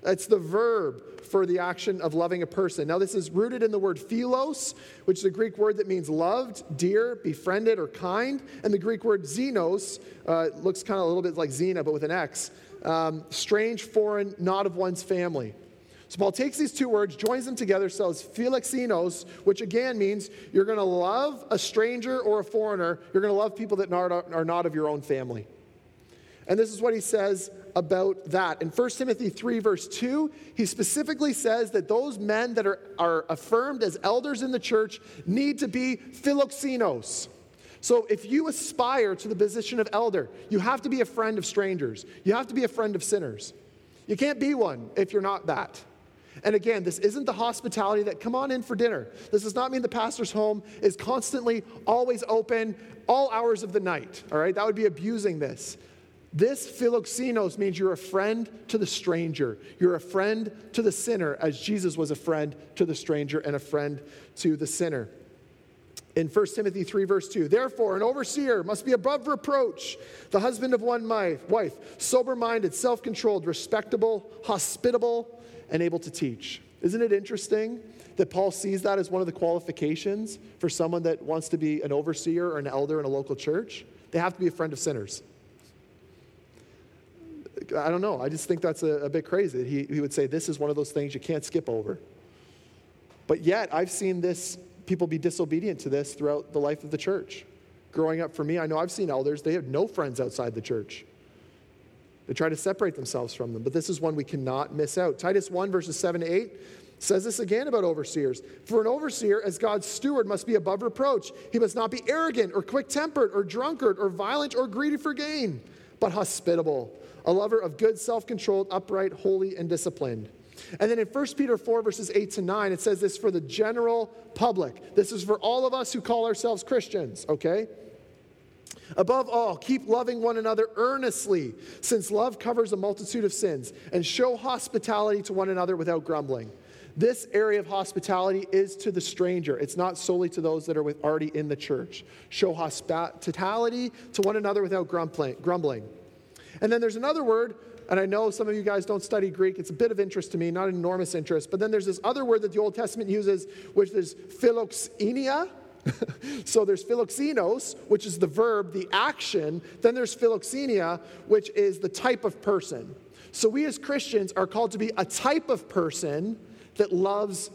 It's the verb for the action of loving a person. Now, this is rooted in the word philos, which is a Greek word that means loved, dear, befriended, or kind. And the Greek word xenos uh, looks kind of a little bit like Xena, but with an X. Um, strange, foreign, not of one's family. So Paul takes these two words, joins them together, says philoxenos, which again means you're going to love a stranger or a foreigner. You're going to love people that are not of your own family. And this is what he says about that. In 1 Timothy 3, verse 2, he specifically says that those men that are, are affirmed as elders in the church need to be philoxenos. So if you aspire to the position of elder, you have to be a friend of strangers, you have to be a friend of sinners. You can't be one if you're not that. And again, this isn't the hospitality that come on in for dinner. This does not mean the pastor's home is constantly always open all hours of the night. All right, that would be abusing this. This philoxenos means you're a friend to the stranger. You're a friend to the sinner, as Jesus was a friend to the stranger and a friend to the sinner. In 1 Timothy 3, verse 2, therefore, an overseer must be above reproach, the husband of one wife, sober minded, self controlled, respectable, hospitable, and able to teach. Isn't it interesting that Paul sees that as one of the qualifications for someone that wants to be an overseer or an elder in a local church? They have to be a friend of sinners. I don't know. I just think that's a, a bit crazy. He, he would say this is one of those things you can't skip over. But yet, I've seen this, people be disobedient to this throughout the life of the church. Growing up for me, I know I've seen elders, they have no friends outside the church. They try to separate themselves from them, but this is one we cannot miss out. Titus 1, verses 7 to 8 says this again about overseers. For an overseer, as God's steward, must be above reproach. He must not be arrogant or quick tempered or drunkard or violent or greedy for gain, but hospitable a lover of good, self controlled, upright, holy, and disciplined. And then in 1 Peter 4, verses 8 to 9, it says this for the general public. This is for all of us who call ourselves Christians, okay? Above all, keep loving one another earnestly, since love covers a multitude of sins, and show hospitality to one another without grumbling. This area of hospitality is to the stranger. It's not solely to those that are with, already in the church. Show hospitality to one another without grumbling. And then there's another word, and I know some of you guys don't study Greek. It's a bit of interest to me, not an enormous interest. But then there's this other word that the Old Testament uses, which is philoxenia. *laughs* so there's philoxenos, which is the verb, the action. Then there's philoxenia, which is the type of person. So we as Christians are called to be a type of person that loves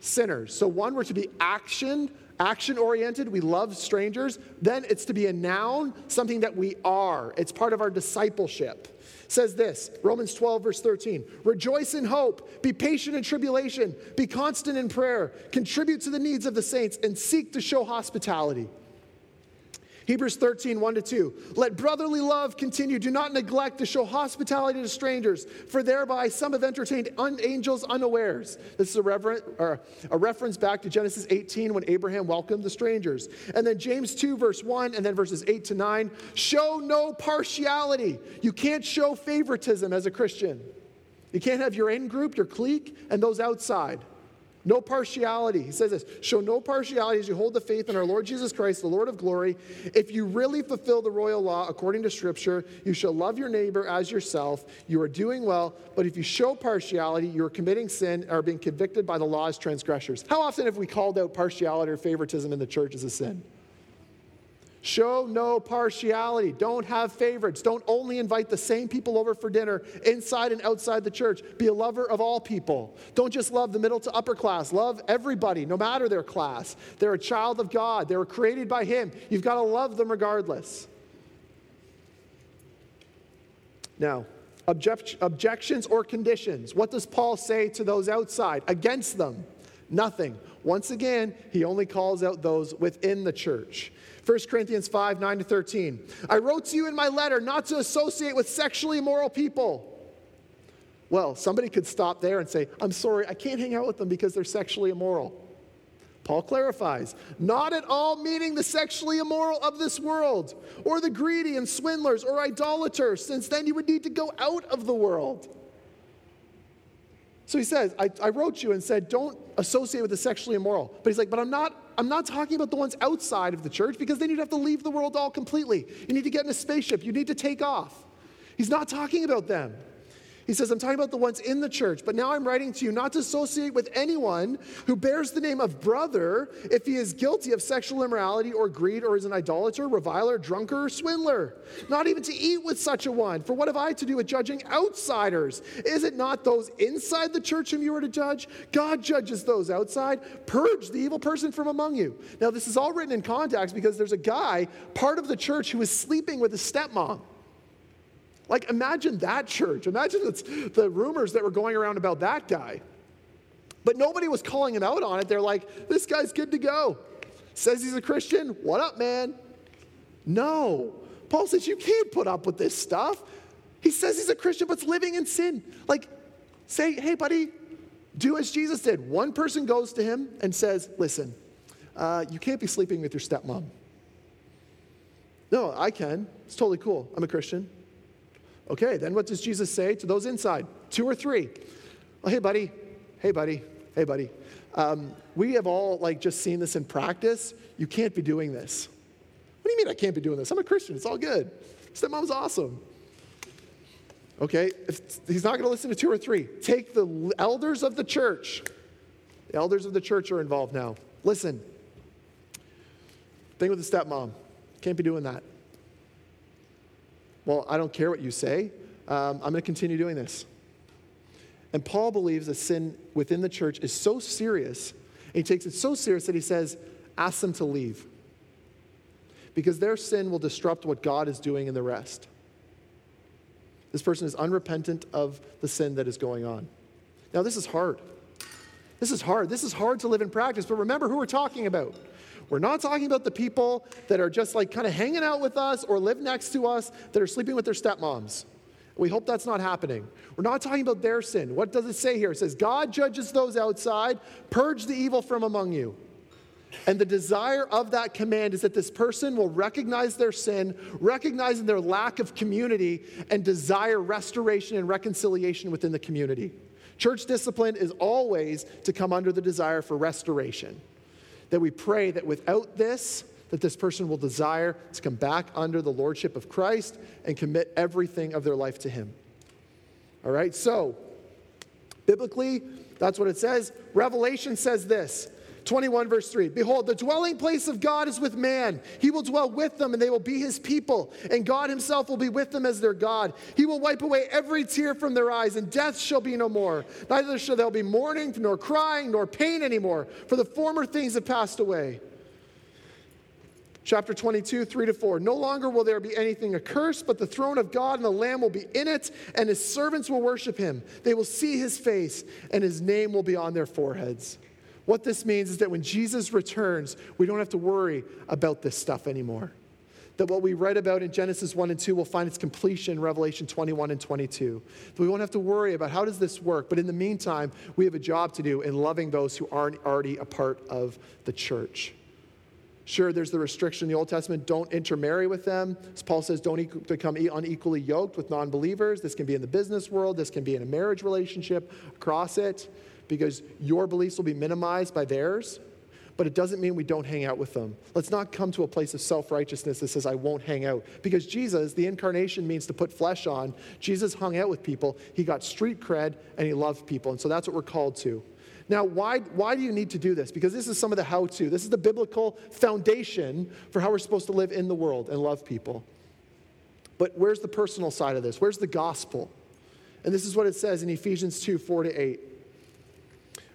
sinners. So one, we're to be action action oriented, we love strangers. Then it's to be a noun, something that we are. It's part of our discipleship. It says this Romans 12, verse 13 Rejoice in hope, be patient in tribulation, be constant in prayer, contribute to the needs of the saints, and seek to show hospitality. Hebrews 13, 1 to 2. Let brotherly love continue. Do not neglect to show hospitality to strangers, for thereby some have entertained un- angels unawares. This is a, rever- a reference back to Genesis 18 when Abraham welcomed the strangers. And then James 2, verse 1, and then verses 8 to 9. Show no partiality. You can't show favoritism as a Christian. You can't have your in group, your clique, and those outside. No partiality. He says this show no partiality as you hold the faith in our Lord Jesus Christ, the Lord of glory. If you really fulfill the royal law according to Scripture, you shall love your neighbor as yourself. You are doing well. But if you show partiality, you are committing sin, are being convicted by the law as transgressors. How often have we called out partiality or favoritism in the church as a sin? Show no partiality. Don't have favorites. Don't only invite the same people over for dinner inside and outside the church. Be a lover of all people. Don't just love the middle to upper class. Love everybody, no matter their class. They're a child of God, they were created by Him. You've got to love them regardless. Now, object- objections or conditions. What does Paul say to those outside? Against them? Nothing. Once again, he only calls out those within the church. 1 Corinthians 5 9 to 13. I wrote to you in my letter not to associate with sexually immoral people. Well, somebody could stop there and say, I'm sorry, I can't hang out with them because they're sexually immoral. Paul clarifies, not at all meaning the sexually immoral of this world, or the greedy and swindlers or idolaters, since then you would need to go out of the world. So he says, I, I, wrote you and said, don't associate with the sexually immoral. But he's like, but I'm not, I'm not talking about the ones outside of the church because then you'd have to leave the world all completely. You need to get in a spaceship, you need to take off. He's not talking about them. He says, I'm talking about the ones in the church, but now I'm writing to you not to associate with anyone who bears the name of brother if he is guilty of sexual immorality or greed or is an idolater, reviler, drunkard, or swindler. Not even to eat with such a one. For what have I to do with judging outsiders? Is it not those inside the church whom you are to judge? God judges those outside. Purge the evil person from among you. Now, this is all written in context because there's a guy, part of the church, who is sleeping with his stepmom. Like, imagine that church. Imagine the rumors that were going around about that guy. But nobody was calling him out on it. They're like, this guy's good to go. Says he's a Christian. What up, man? No. Paul says, you can't put up with this stuff. He says he's a Christian, but's living in sin. Like, say, hey, buddy, do as Jesus did. One person goes to him and says, listen, uh, you can't be sleeping with your stepmom. No, I can. It's totally cool. I'm a Christian. Okay, then what does Jesus say to those inside? Two or three. Well, hey, buddy. Hey, buddy. Hey, buddy. Um, we have all like just seen this in practice. You can't be doing this. What do you mean I can't be doing this? I'm a Christian. It's all good. Stepmom's awesome. Okay, if he's not going to listen to two or three. Take the elders of the church. The elders of the church are involved now. Listen. Thing with the stepmom. Can't be doing that. Well, I don't care what you say. Um, I'm going to continue doing this. And Paul believes that sin within the church is so serious, and he takes it so serious that he says, ask them to leave. Because their sin will disrupt what God is doing in the rest. This person is unrepentant of the sin that is going on. Now, this is hard. This is hard. This is hard to live in practice, but remember who we're talking about. We're not talking about the people that are just like kind of hanging out with us or live next to us that are sleeping with their stepmoms. We hope that's not happening. We're not talking about their sin. What does it say here? It says, God judges those outside, purge the evil from among you. And the desire of that command is that this person will recognize their sin, recognizing their lack of community, and desire restoration and reconciliation within the community. Church discipline is always to come under the desire for restoration that we pray that without this, that this person will desire to come back under the lordship of Christ and commit everything of their life to Him. All right, so biblically, that's what it says. Revelation says this 21, verse 3 Behold, the dwelling place of God is with man. He will dwell with them, and they will be his people. And God himself will be with them as their God. He will wipe away every tear from their eyes, and death shall be no more. Neither shall there be mourning, nor crying, nor pain anymore, for the former things have passed away. Chapter 22, 3 to 4. No longer will there be anything accursed, but the throne of God and the Lamb will be in it, and his servants will worship him. They will see his face, and his name will be on their foreheads. What this means is that when Jesus returns, we don't have to worry about this stuff anymore. That what we read about in Genesis 1 and 2 will find its completion in Revelation 21 and 22. That we won't have to worry about how does this work, but in the meantime, we have a job to do in loving those who aren't already a part of the church. Sure, there's the restriction in the Old Testament don't intermarry with them. As Paul says, don't become unequally yoked with non believers. This can be in the business world, this can be in a marriage relationship, across it because your beliefs will be minimized by theirs, but it doesn't mean we don't hang out with them. Let's not come to a place of self righteousness that says, I won't hang out. Because Jesus, the incarnation means to put flesh on. Jesus hung out with people, he got street cred, and he loved people. And so that's what we're called to. Now, why, why do you need to do this? Because this is some of the how to. This is the biblical foundation for how we're supposed to live in the world and love people. But where's the personal side of this? Where's the gospel? And this is what it says in Ephesians 2 4 to 8.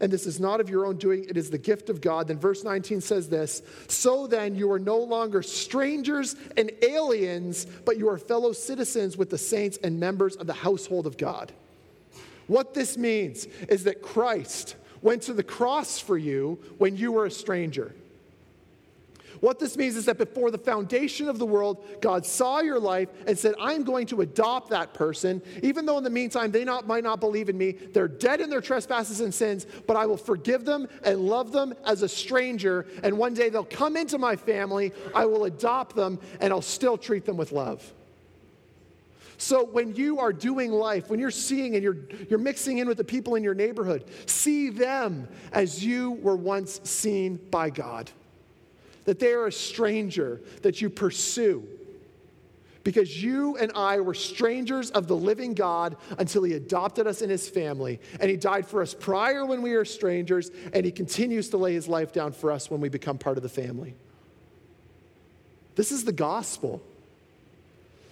and this is not of your own doing, it is the gift of God. Then verse 19 says this So then you are no longer strangers and aliens, but you are fellow citizens with the saints and members of the household of God. What this means is that Christ went to the cross for you when you were a stranger. What this means is that before the foundation of the world, God saw your life and said, I'm going to adopt that person, even though in the meantime they not, might not believe in me. They're dead in their trespasses and sins, but I will forgive them and love them as a stranger. And one day they'll come into my family, I will adopt them, and I'll still treat them with love. So when you are doing life, when you're seeing and you're, you're mixing in with the people in your neighborhood, see them as you were once seen by God that they are a stranger that you pursue. Because you and I were strangers of the living God until He adopted us in His family. And He died for us prior when we were strangers, and He continues to lay His life down for us when we become part of the family. This is the gospel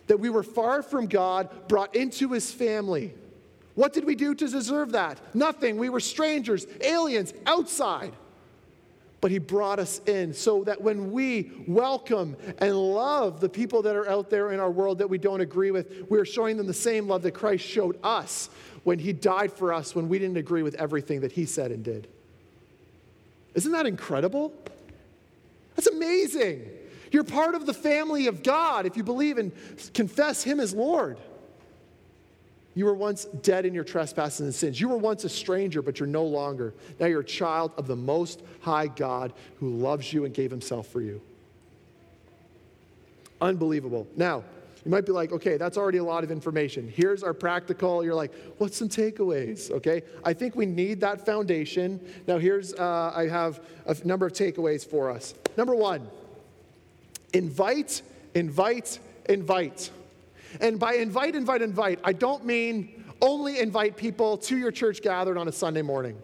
that we were far from God, brought into His family. What did we do to deserve that? Nothing. We were strangers, aliens, outside but He brought us in so that when we welcome and love the people that are out there in our world that we don't agree with, we are showing them the same love that Christ showed us when He died for us when we didn't agree with everything that He said and did. Isn't that incredible? That's amazing. You're part of the family of God if you believe and confess Him as Lord. You were once dead in your trespasses and sins. You were once a stranger, but you're no longer. Now you're a child of the Most High God who loves you and gave himself for you. Unbelievable. Now, you might be like, okay, that's already a lot of information. Here's our practical. You're like, what's some takeaways? Okay, I think we need that foundation. Now, here's, uh, I have a number of takeaways for us. Number one, invite, invite, invite. And by invite, invite, invite, I don't mean only invite people to your church gathered on a Sunday morning.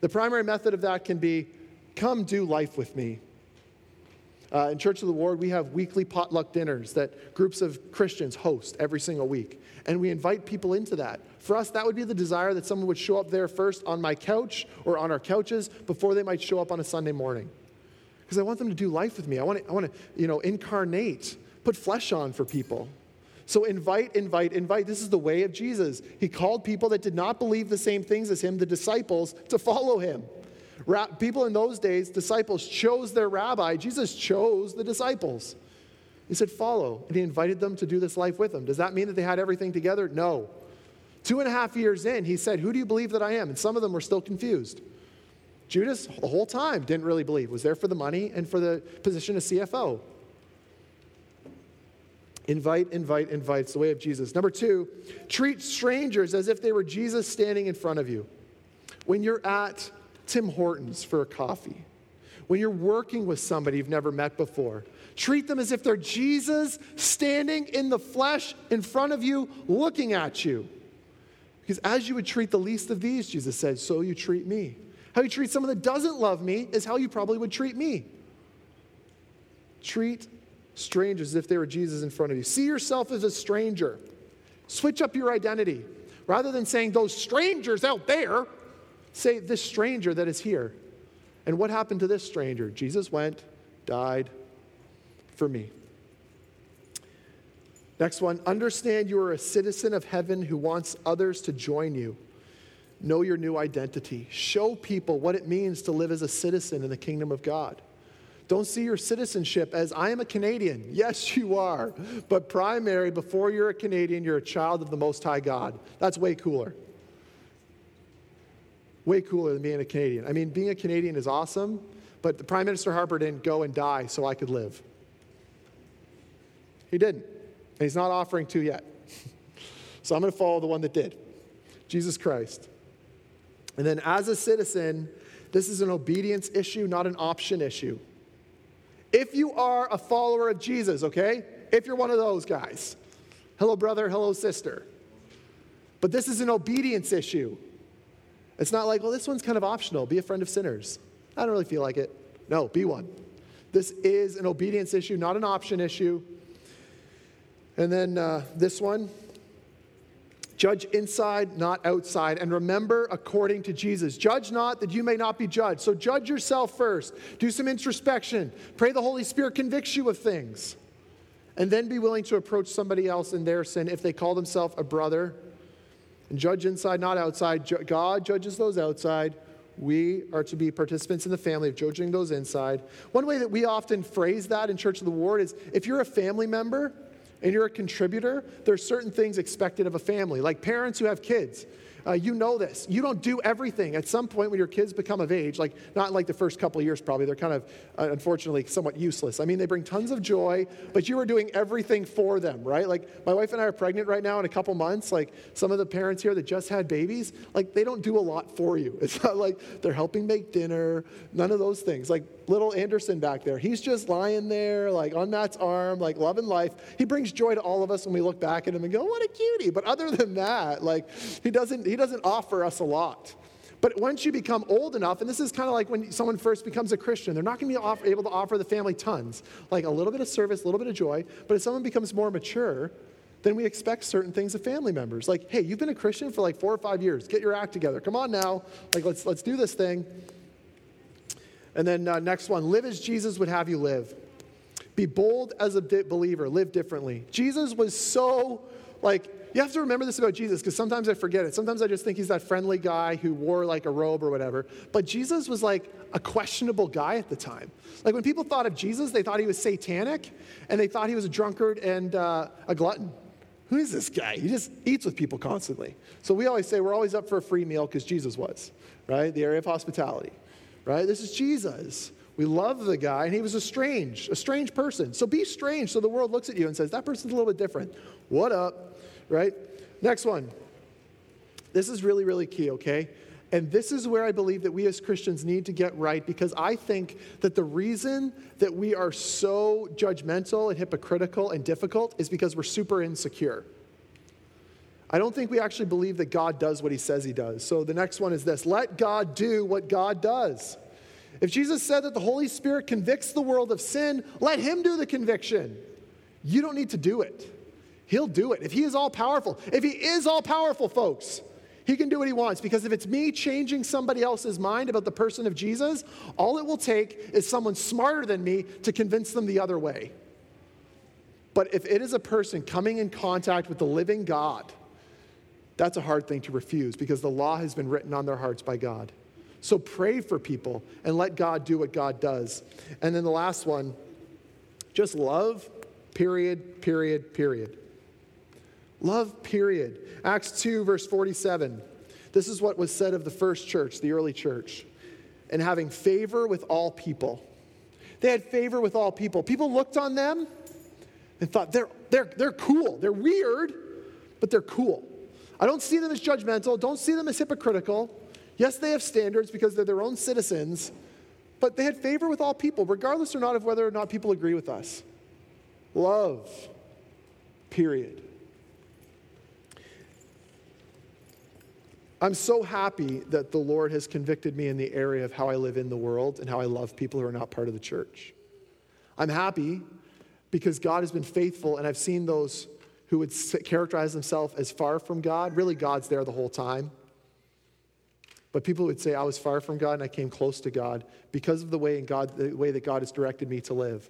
The primary method of that can be come do life with me. Uh, in Church of the Lord, we have weekly potluck dinners that groups of Christians host every single week. And we invite people into that. For us, that would be the desire that someone would show up there first on my couch or on our couches before they might show up on a Sunday morning. Because I want them to do life with me. I want to, I want to you know, incarnate, put flesh on for people. So invite, invite, invite. This is the way of Jesus. He called people that did not believe the same things as him, the disciples, to follow him. Ra- people in those days, disciples chose their rabbi. Jesus chose the disciples. He said, Follow. And he invited them to do this life with him. Does that mean that they had everything together? No. Two and a half years in, he said, Who do you believe that I am? And some of them were still confused. Judas, the whole time, didn't really believe, was there for the money and for the position of CFO. Invite, invite, invite. It's the way of Jesus. Number two, treat strangers as if they were Jesus standing in front of you. When you're at Tim Hortons for a coffee, when you're working with somebody you've never met before, treat them as if they're Jesus standing in the flesh in front of you, looking at you. Because as you would treat the least of these, Jesus said, so you treat me. How you treat someone that doesn't love me is how you probably would treat me. Treat strangers as if they were Jesus in front of you. See yourself as a stranger. Switch up your identity. Rather than saying those strangers out there, say this stranger that is here. And what happened to this stranger? Jesus went, died for me. Next one, understand you are a citizen of heaven who wants others to join you. Know your new identity. Show people what it means to live as a citizen in the kingdom of God. Don't see your citizenship as I am a Canadian. *laughs* Yes, you are. But primary, before you're a Canadian, you're a child of the Most High God. That's way cooler. Way cooler than being a Canadian. I mean, being a Canadian is awesome, but the Prime Minister Harper didn't go and die so I could live. He didn't. And he's not offering to yet. *laughs* so I'm going to follow the one that did Jesus Christ. And then, as a citizen, this is an obedience issue, not an option issue. If you are a follower of Jesus, okay? If you're one of those guys, hello, brother, hello, sister. But this is an obedience issue. It's not like, well, this one's kind of optional. Be a friend of sinners. I don't really feel like it. No, be one. This is an obedience issue, not an option issue. And then uh, this one judge inside, not outside. And remember, according to Jesus, judge not that you may not be judged. So judge yourself first. Do some introspection. Pray the Holy Spirit convicts you of things. And then be willing to approach somebody else in their sin if they call themselves a brother. And judge inside, not outside. God judges those outside. We are to be participants in the family of judging those inside. One way that we often phrase that in Church of the Ward is if you're a family member and you're a contributor, there's certain things expected of a family, like parents who have kids. Uh, you know this. You don't do everything. At some point, when your kids become of age, like not like the first couple of years, probably, they're kind of, uh, unfortunately, somewhat useless. I mean, they bring tons of joy, but you are doing everything for them, right? Like, my wife and I are pregnant right now in a couple months. Like, some of the parents here that just had babies, like, they don't do a lot for you. *laughs* It's not like they're helping make dinner, none of those things. Like, little Anderson back there, he's just lying there, like, on Matt's arm, like, loving life. He brings joy to all of us when we look back at him and go, what a cutie. But other than that, like, he doesn't, he doesn't offer us a lot. But once you become old enough, and this is kind of like when someone first becomes a Christian, they're not going to be able to offer the family tons, like a little bit of service, a little bit of joy. But if someone becomes more mature, then we expect certain things of family members. Like, hey, you've been a Christian for like four or five years. Get your act together. Come on now. Like, let's, let's do this thing. And then uh, next one live as Jesus would have you live. Be bold as a believer, live differently. Jesus was so, like, you have to remember this about Jesus because sometimes I forget it. Sometimes I just think he's that friendly guy who wore like a robe or whatever. But Jesus was like a questionable guy at the time. Like when people thought of Jesus, they thought he was satanic and they thought he was a drunkard and uh, a glutton. Who is this guy? He just eats with people constantly. So we always say we're always up for a free meal because Jesus was, right? The area of hospitality, right? This is Jesus. We love the guy, and he was a strange, a strange person. So be strange so the world looks at you and says, that person's a little bit different. What up? Right? Next one. This is really, really key, okay? And this is where I believe that we as Christians need to get right because I think that the reason that we are so judgmental and hypocritical and difficult is because we're super insecure. I don't think we actually believe that God does what he says he does. So the next one is this let God do what God does. If Jesus said that the Holy Spirit convicts the world of sin, let him do the conviction. You don't need to do it. He'll do it. If He is all powerful, if He is all powerful, folks, He can do what He wants. Because if it's me changing somebody else's mind about the person of Jesus, all it will take is someone smarter than me to convince them the other way. But if it is a person coming in contact with the living God, that's a hard thing to refuse because the law has been written on their hearts by God. So pray for people and let God do what God does. And then the last one, just love, period, period, period. Love, period. Acts 2, verse 47. This is what was said of the first church, the early church, and having favor with all people. They had favor with all people. People looked on them and thought, they're, they're, they're cool. They're weird, but they're cool. I don't see them as judgmental, don't see them as hypocritical. Yes, they have standards because they're their own citizens, but they had favor with all people, regardless or not of whether or not people agree with us. Love, period. I'm so happy that the Lord has convicted me in the area of how I live in the world and how I love people who are not part of the church. I'm happy because God has been faithful, and I've seen those who would characterize themselves as far from God. Really, God's there the whole time. But people would say, I was far from God and I came close to God because of the way, in God, the way that God has directed me to live.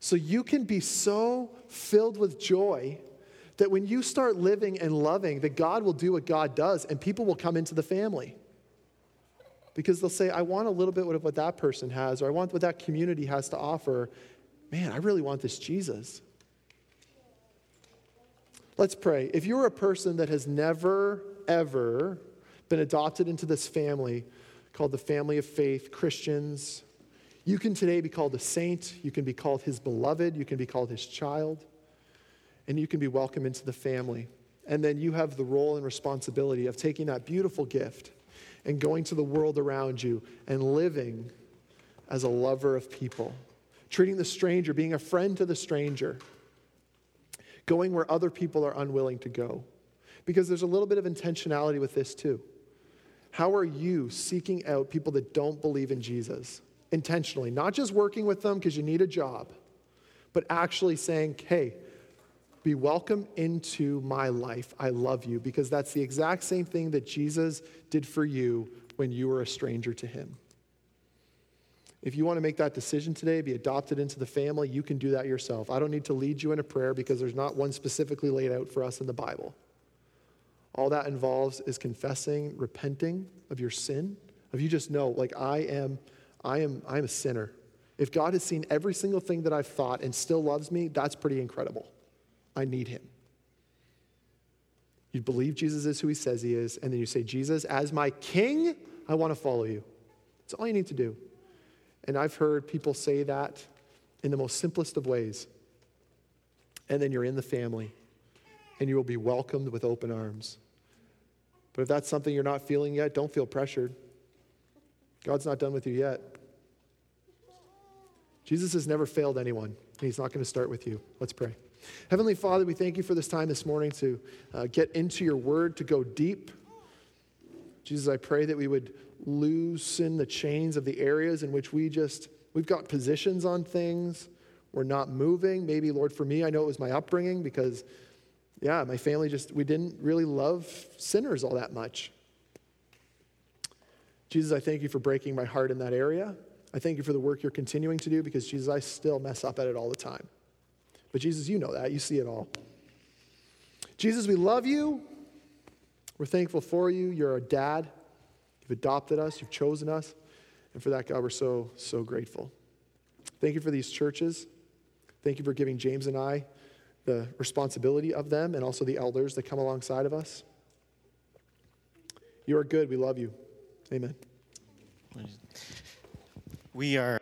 So you can be so filled with joy that when you start living and loving, that God will do what God does and people will come into the family. Because they'll say, I want a little bit of what that person has, or I want what that community has to offer. Man, I really want this Jesus. Let's pray. If you're a person that has never, ever been adopted into this family called the family of faith, Christians, you can today be called a saint. You can be called his beloved. You can be called his child and you can be welcome into the family. And then you have the role and responsibility of taking that beautiful gift and going to the world around you and living as a lover of people. treating the stranger, being a friend to the stranger, going where other people are unwilling to go. Because there's a little bit of intentionality with this too. How are you seeking out people that don't believe in Jesus intentionally? Not just working with them because you need a job, but actually saying, hey, be welcome into my life. I love you. Because that's the exact same thing that Jesus did for you when you were a stranger to him. If you want to make that decision today, be adopted into the family, you can do that yourself. I don't need to lead you in a prayer because there's not one specifically laid out for us in the Bible. All that involves is confessing, repenting of your sin, of you just know, like I am, I am, I am a sinner. If God has seen every single thing that I've thought and still loves me, that's pretty incredible. I need him. You believe Jesus is who he says he is, and then you say, Jesus, as my king, I want to follow you. That's all you need to do. And I've heard people say that in the most simplest of ways. And then you're in the family and you will be welcomed with open arms. But if that's something you're not feeling yet, don't feel pressured. God's not done with you yet. Jesus has never failed anyone, and He's not going to start with you. Let's pray. Heavenly Father, we thank you for this time this morning to uh, get into your word, to go deep. Jesus, I pray that we would loosen the chains of the areas in which we just, we've got positions on things. We're not moving. Maybe, Lord, for me, I know it was my upbringing because, yeah, my family just, we didn't really love sinners all that much. Jesus, I thank you for breaking my heart in that area. I thank you for the work you're continuing to do because, Jesus, I still mess up at it all the time. But, Jesus, you know that. You see it all. Jesus, we love you. We're thankful for you. You're our dad. You've adopted us, you've chosen us. And for that, God, we're so, so grateful. Thank you for these churches. Thank you for giving James and I the responsibility of them and also the elders that come alongside of us. You are good. We love you. Amen.
We are.